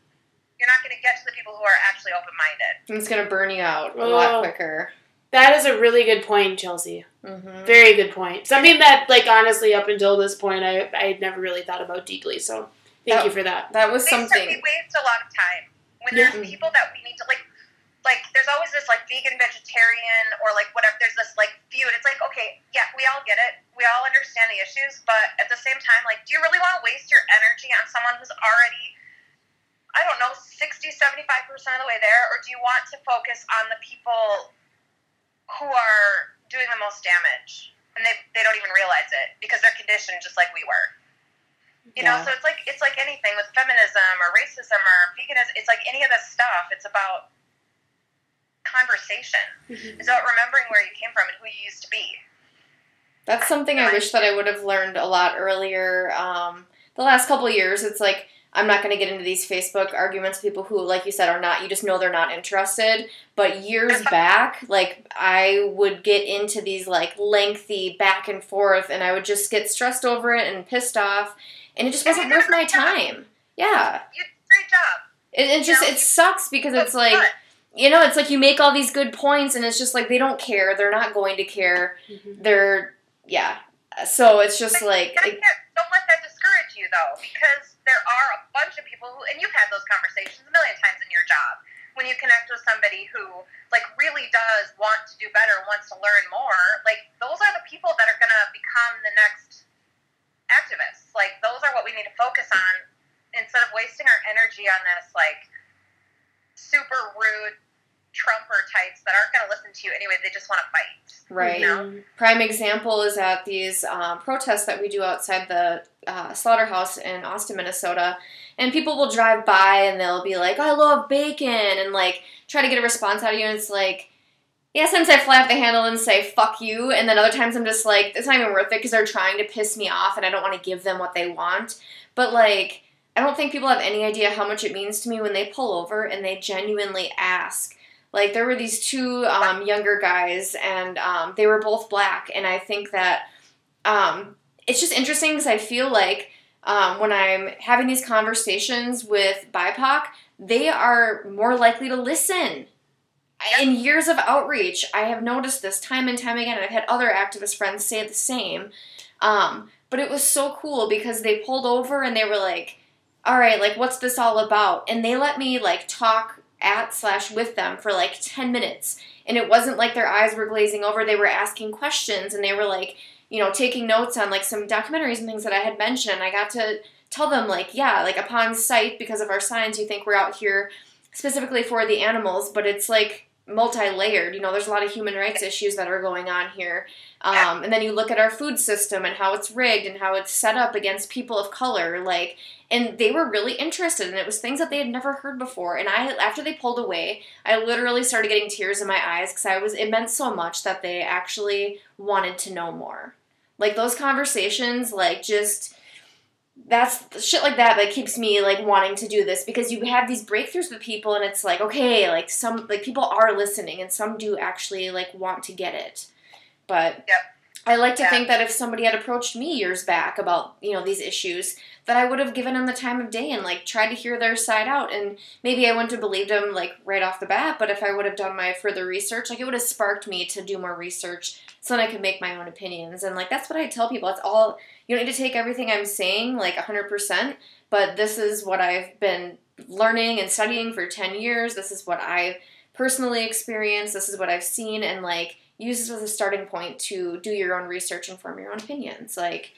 you're not going to get to the people who are actually open minded. It's gonna burn you out a Oh. lot quicker. That is a really good point, Chelsea. Mm-hmm. Very good point. Something that, like, honestly, up until this point, I I had never really thought about deeply. So, thank Oh. you for that. That was We waste- something. we waste a lot of time when Yeah. there's people that we need to like. Like, there's always this like vegan, vegetarian, or like whatever. There's this like feud. It's like, okay, yeah, we all get it. We all understand the issues, but at the same time, like, do you really want to waste your energy on someone who's already, I don't know, 60, 75 percent of the way there, or do you want to focus on the people who are doing the most damage and they they don't even realize it because they're conditioned just like we were. You know, so it's like it's like anything with feminism or racism or veganism. It's like any of this stuff. It's about conversation. Mhm. It's about remembering where you came from and who you used to be. That's something I wish that I would have learned a lot earlier. Um, the last couple of years, it's like I'm not going to get into these Facebook arguments people who, like you said, are not. You just know they're not interested. But years back, like I would get into these like lengthy back and forth, and I would just get stressed over it and pissed off, and it just wasn't worth my time. Yeah, You did a great job. it, it just, it sucks because it's like you know, it's like you make all these good points, and it's just like they don't care. They're not going to care. Mhm. They're yeah. So it's just like it, don't let that discourage you though, because there are a bunch of people who, and you've had those conversations a million times in your job when you connect with somebody who like really does want to do better, wants to learn more. Like those are the people that are gonna become the next activists. Like those are what we need to focus on instead of wasting our energy on this like super rude Trumper types that aren't gonna listen to you anyway. They just want to fight. Right. No. Prime example is at these um, protests that we do outside the uh, slaughterhouse in Austin, Minnesota. And people will drive by and they'll be like, I love bacon, and like try to get a response out of you. And it's like, yeah, sometimes I fly off the handle and say, fuck you. And then other times I'm just like, it's not even worth it because they're trying to piss me off and I don't want to give them what they want. But like, I don't think people have any idea how much it means to me when they pull over and they genuinely ask. Like, there were these two um, younger guys and um, they were both black. And I think that um, it's just interesting because I feel like um, when I'm having these conversations with BIPOC, they are more likely to listen. In years of outreach, I have noticed this time and time again, and I've had other activist friends say the same. Um, but it was so cool because they pulled over and they were like, "All right, like what's this all about?" And they let me like talk at slash with them for like ten minutes, and it wasn't like their eyes were glazing over. They were asking questions and they were like, you know, taking notes on like some documentaries and things that I had mentioned. I got to tell them like, yeah, like upon sight because of our signs, you think we're out here specifically for the animals, but it's like multi-layered you know there's a lot of human rights issues that are going on here. Um, and then you look at our food system and how it's rigged and how it's set up against people of color like and they were really interested and it was things that they had never heard before. And i after they pulled away i literally started getting tears in my eyes because i was it meant so much that they actually wanted to know more. Like those conversations like just that's shit like that that keeps me like wanting to do this because you have these breakthroughs with people and it's like okay like some like people are listening and some do actually like want to get it but Yep. i like to Yeah. think that if somebody had approached me years back about you know these issues that i would have given them the time of day and like tried to hear their side out and maybe i wouldn't have believed them like right off the bat but if i would have done my further research like it would have sparked me to do more research so then i could make my own opinions and like that's what i tell people it's all you don't need to take everything I'm saying like 100%, but this is what I've been learning and studying for 10 years. This is what I've personally experienced. This is what I've seen, and like use this as a starting point to do your own research and form your own opinions. Like,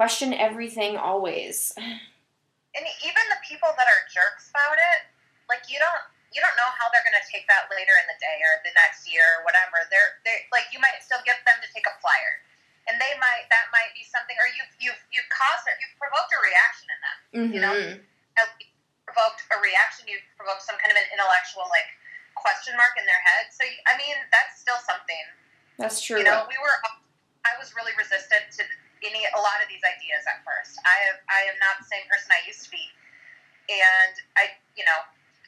question everything always. And even the people that are jerks about it, like you don't you don't know how they're gonna take that later in the day or the next year or whatever. They're they like you might still get them to take a flyer. And they might that might be something or you've you've you've caused it you've provoked a reaction in them. You know? Mhm. At provoked a reaction, you've provoked some kind of an intellectual like question mark in their head. So I mean that's still something. That's true. You know, we were. I was really resistant to any a lot of these ideas at first. I have, I am not the same person I used to be, and I, you know,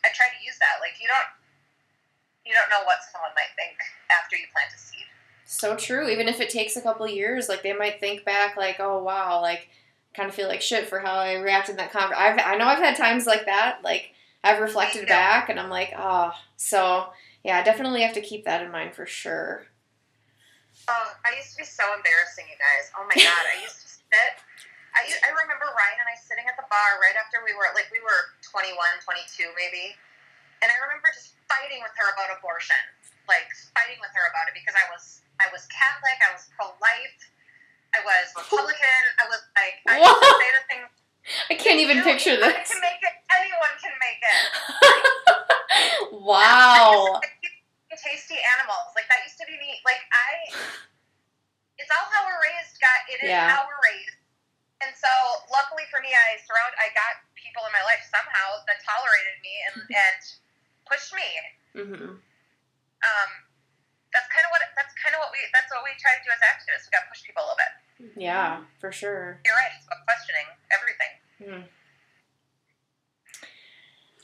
I try to use that. Like you don't, you don't know what someone might think after you plant a seed. So true. Even if it takes a couple years, like they might think back, like, oh wow, like kind of feel like shit for how I reacted in that conversation. I've I know I've had times like that. Like I've reflected back, and I'm like, oh, so yeah, definitely have to keep that in mind for sure. Oh, I used to be so embarrassing, you guys. Oh my god, I used to sit. I, I remember Ryan and I sitting at the bar right after we were like we were 21, 22 maybe, and I remember just fighting with her about abortion, like fighting with her about it because I was I was Catholic, I was pro life, I was Republican, I was like I used to What? say the thing. I can't even "You- picture this. can make it. Anyone can make it. wow. Tasty animals. Like that used to be me. Like I, it's all how we're raised. God, it is Yeah. how we're raised. And so, luckily for me, I surround. I got people in my life somehow that tolerated me and and pushed me. hmm Um, that's kind of what. That's kind of what we. That's what we try to do as activists. We got to push people a little bit. Yeah, for sure. You're right. It's about questioning everything.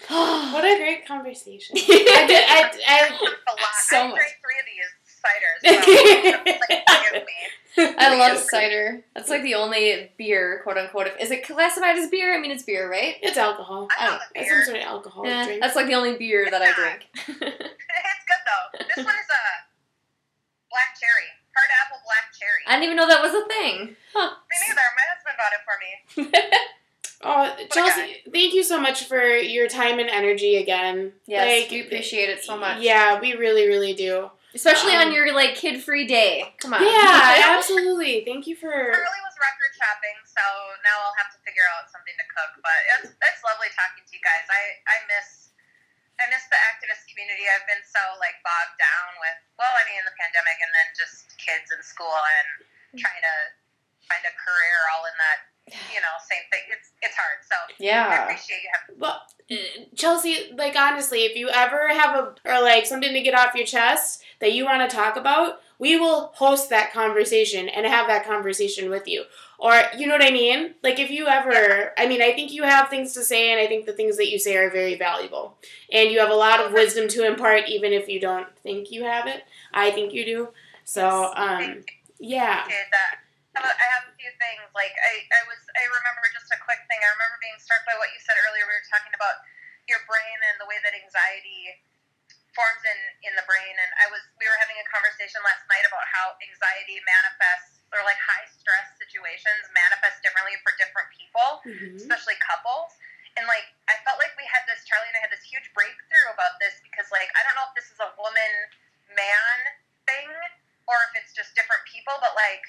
What a great conversation. I did. I, I, A lot. So I much. drank three of these ciders. So like. I love cider. That's like the only beer, quote unquote. If, is it classified as beer? I mean, it's beer, right? it's alcohol. I know the it's some sort of alcohol Eh, drink. that's like the only beer that I drink. it's good though. This one is a black cherry, hard apple black cherry. I didn't even know that was a thing. Huh. Me neither. My husband bought it for me. Oh, Chelsea, thank you so much for your time and energy again. Yes, Like, we appreciate it so much. Yeah, we really, really do. Especially Um, on your like kid-free day. Come on. Yeah, absolutely. Thank you for. Really was record shopping, so now I'll have to figure out something to cook. But it's it's lovely talking to you guys. I I miss I miss the activist community. I've been so like bogged down with well, I mean the pandemic, and then just kids in school and trying to find a career all in that you know same thing. It's it's hard. So yeah, I appreciate you having. Well, uh, Chelsea, like honestly, if you ever have a or like something to get off your chest that you want to talk about, we will host that conversation and have that conversation with you. Or you know what I mean? Like if you ever, I mean, I think you have things to say, and I think the things that you say are very valuable, and you have a lot of wisdom to impart, even if you don't think you have it. I think you do. So, um, yeah. That. I have a few things. Like I, I was, I remember just a quick thing. I remember being struck by what you said earlier. We were talking about your brain and the way that anxiety forms in in the brain. And I was, we were having a conversation last night about how anxiety manifests, or like high stress situations manifest differently for different people, Mhm. especially couples. And like, I felt like we had this. Charlie and I had this huge breakthrough about this because, like, I don't know if this is a woman man thing or if it's just different people, but like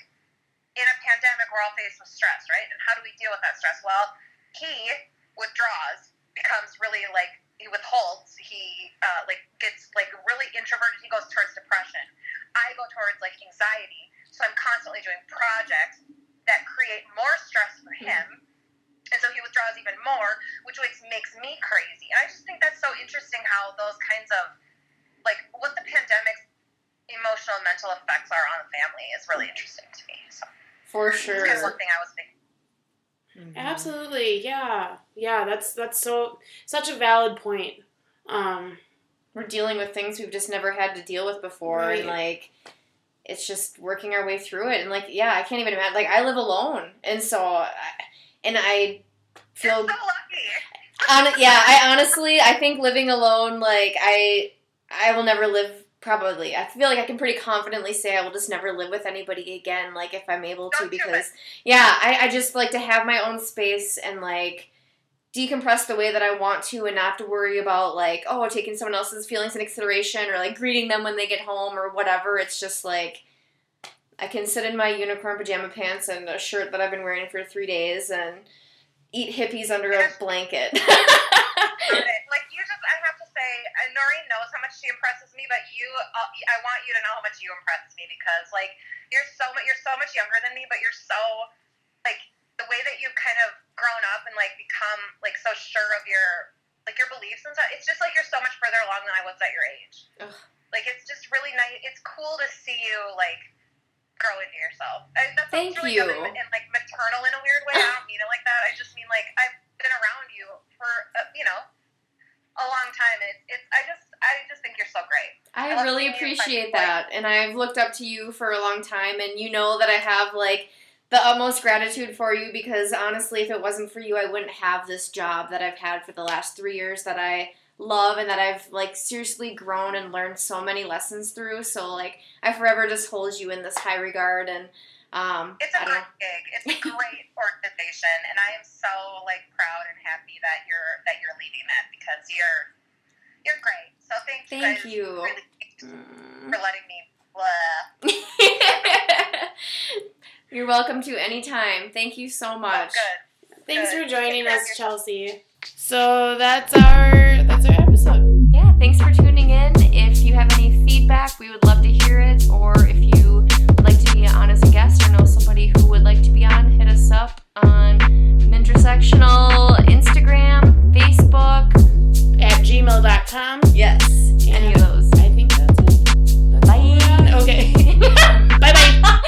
in a pandemic, we're all faced with stress, right? And how do we deal with that stress? Well, he withdraws, becomes really like he withholds. He uh, like gets like really introverted. He goes towards depression. I go towards like anxiety. So I'm constantly doing projects that create more stress for him. And so he withdraws even more, which makes, makes me crazy. And I just think that's so interesting how those kinds of, like, what the pandemic's emotional and mental effects are on a family is really interesting to me. So For it's kind sure. one thing I was thinking. Absolutely, yeah, yeah. That's that's so such a valid point. Um, We're dealing with things we've just never had to deal with before, and like it's just working our way through it. And like, yeah, I can't even imagine. Like, I live alone, and so, I, and I You're feel so lucky. On, yeah, I honestly, I think living alone, like I, I will never live. Probably, I feel like I can pretty confidently say I will just never live with anybody again. Like if I'm able to, Don't do it. because yeah, I, I just like to have my own space and like decompress the way that I want to, and not have to worry about like oh taking someone else's feelings into consideration or like greeting them when they get home or whatever. It's just like I can sit in my unicorn pajama pants and a shirt that I've been wearing for three days and eat Hippeas under a blanket. like you just, I have to say, uh, Noreen knows how much she impresses me, but you, uh, I want you to know how much you impress me because, like, you're so much, you're so much younger than me, but you're so, like, the way that you've kind of grown up and like become like so sure of your, like your beliefs and stuff. It's just like you're so much further along than I was at your age. Ugh. Like it's just really nice. It's cool to see you like grow into yourself. I, that Thank really you. and, and like maternal in a weird way. I don't mean it like that. I just mean like I've been around you for uh, you know a long time. It's it's I just I just think you're so great. I I really appreciate that. And I've looked up to you for a long time and you know that I have like the utmost gratitude for you because honestly if it wasn't for you I wouldn't have this job that I've had for the last 3 years that I love and that I've like seriously grown and learned so many lessons through. So like I forever just hold you in this high regard and um It's a I don't great gig. It's a great organization, and I am so like proud and happy that you're that you're leading it because you're you're great. So thank you Thank guys you. really Mm. for letting me. You're welcome to anytime. Thank you so Oh, much. good. thanks Good. for joining Take care us, yourself. Chelsea. So that's our that's our episode. Yeah, thanks for tuning in. If you have any feedback, we would love to hear it. Or if Intersectional Instagram, Facebook. At gmail.com. Yes, any of those. I think that's it. That's all. Okay. bye bye.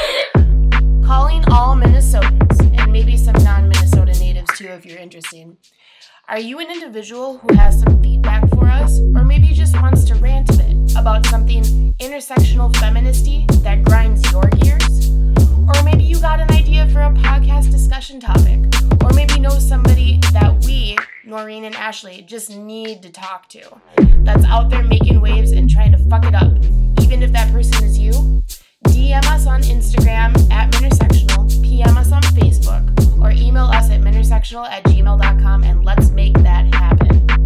Calling all Minnesotans and maybe some non Minnesota natives too, if you're interested. Are you an individual who has some feedback for us, or maybe just wants to rant a bit about something intersectional feministy that grinds your gears? Or maybe you got an idea for a podcast discussion topic, or maybe know somebody that we, Noreen and Ashley, just need to talk to. That's out there making waves and trying to fuck it up, even if that person is you, DM us on Instagram at Minersectional, PM us on Facebook, or email us at minersectional at gmail.com and let's make that happen.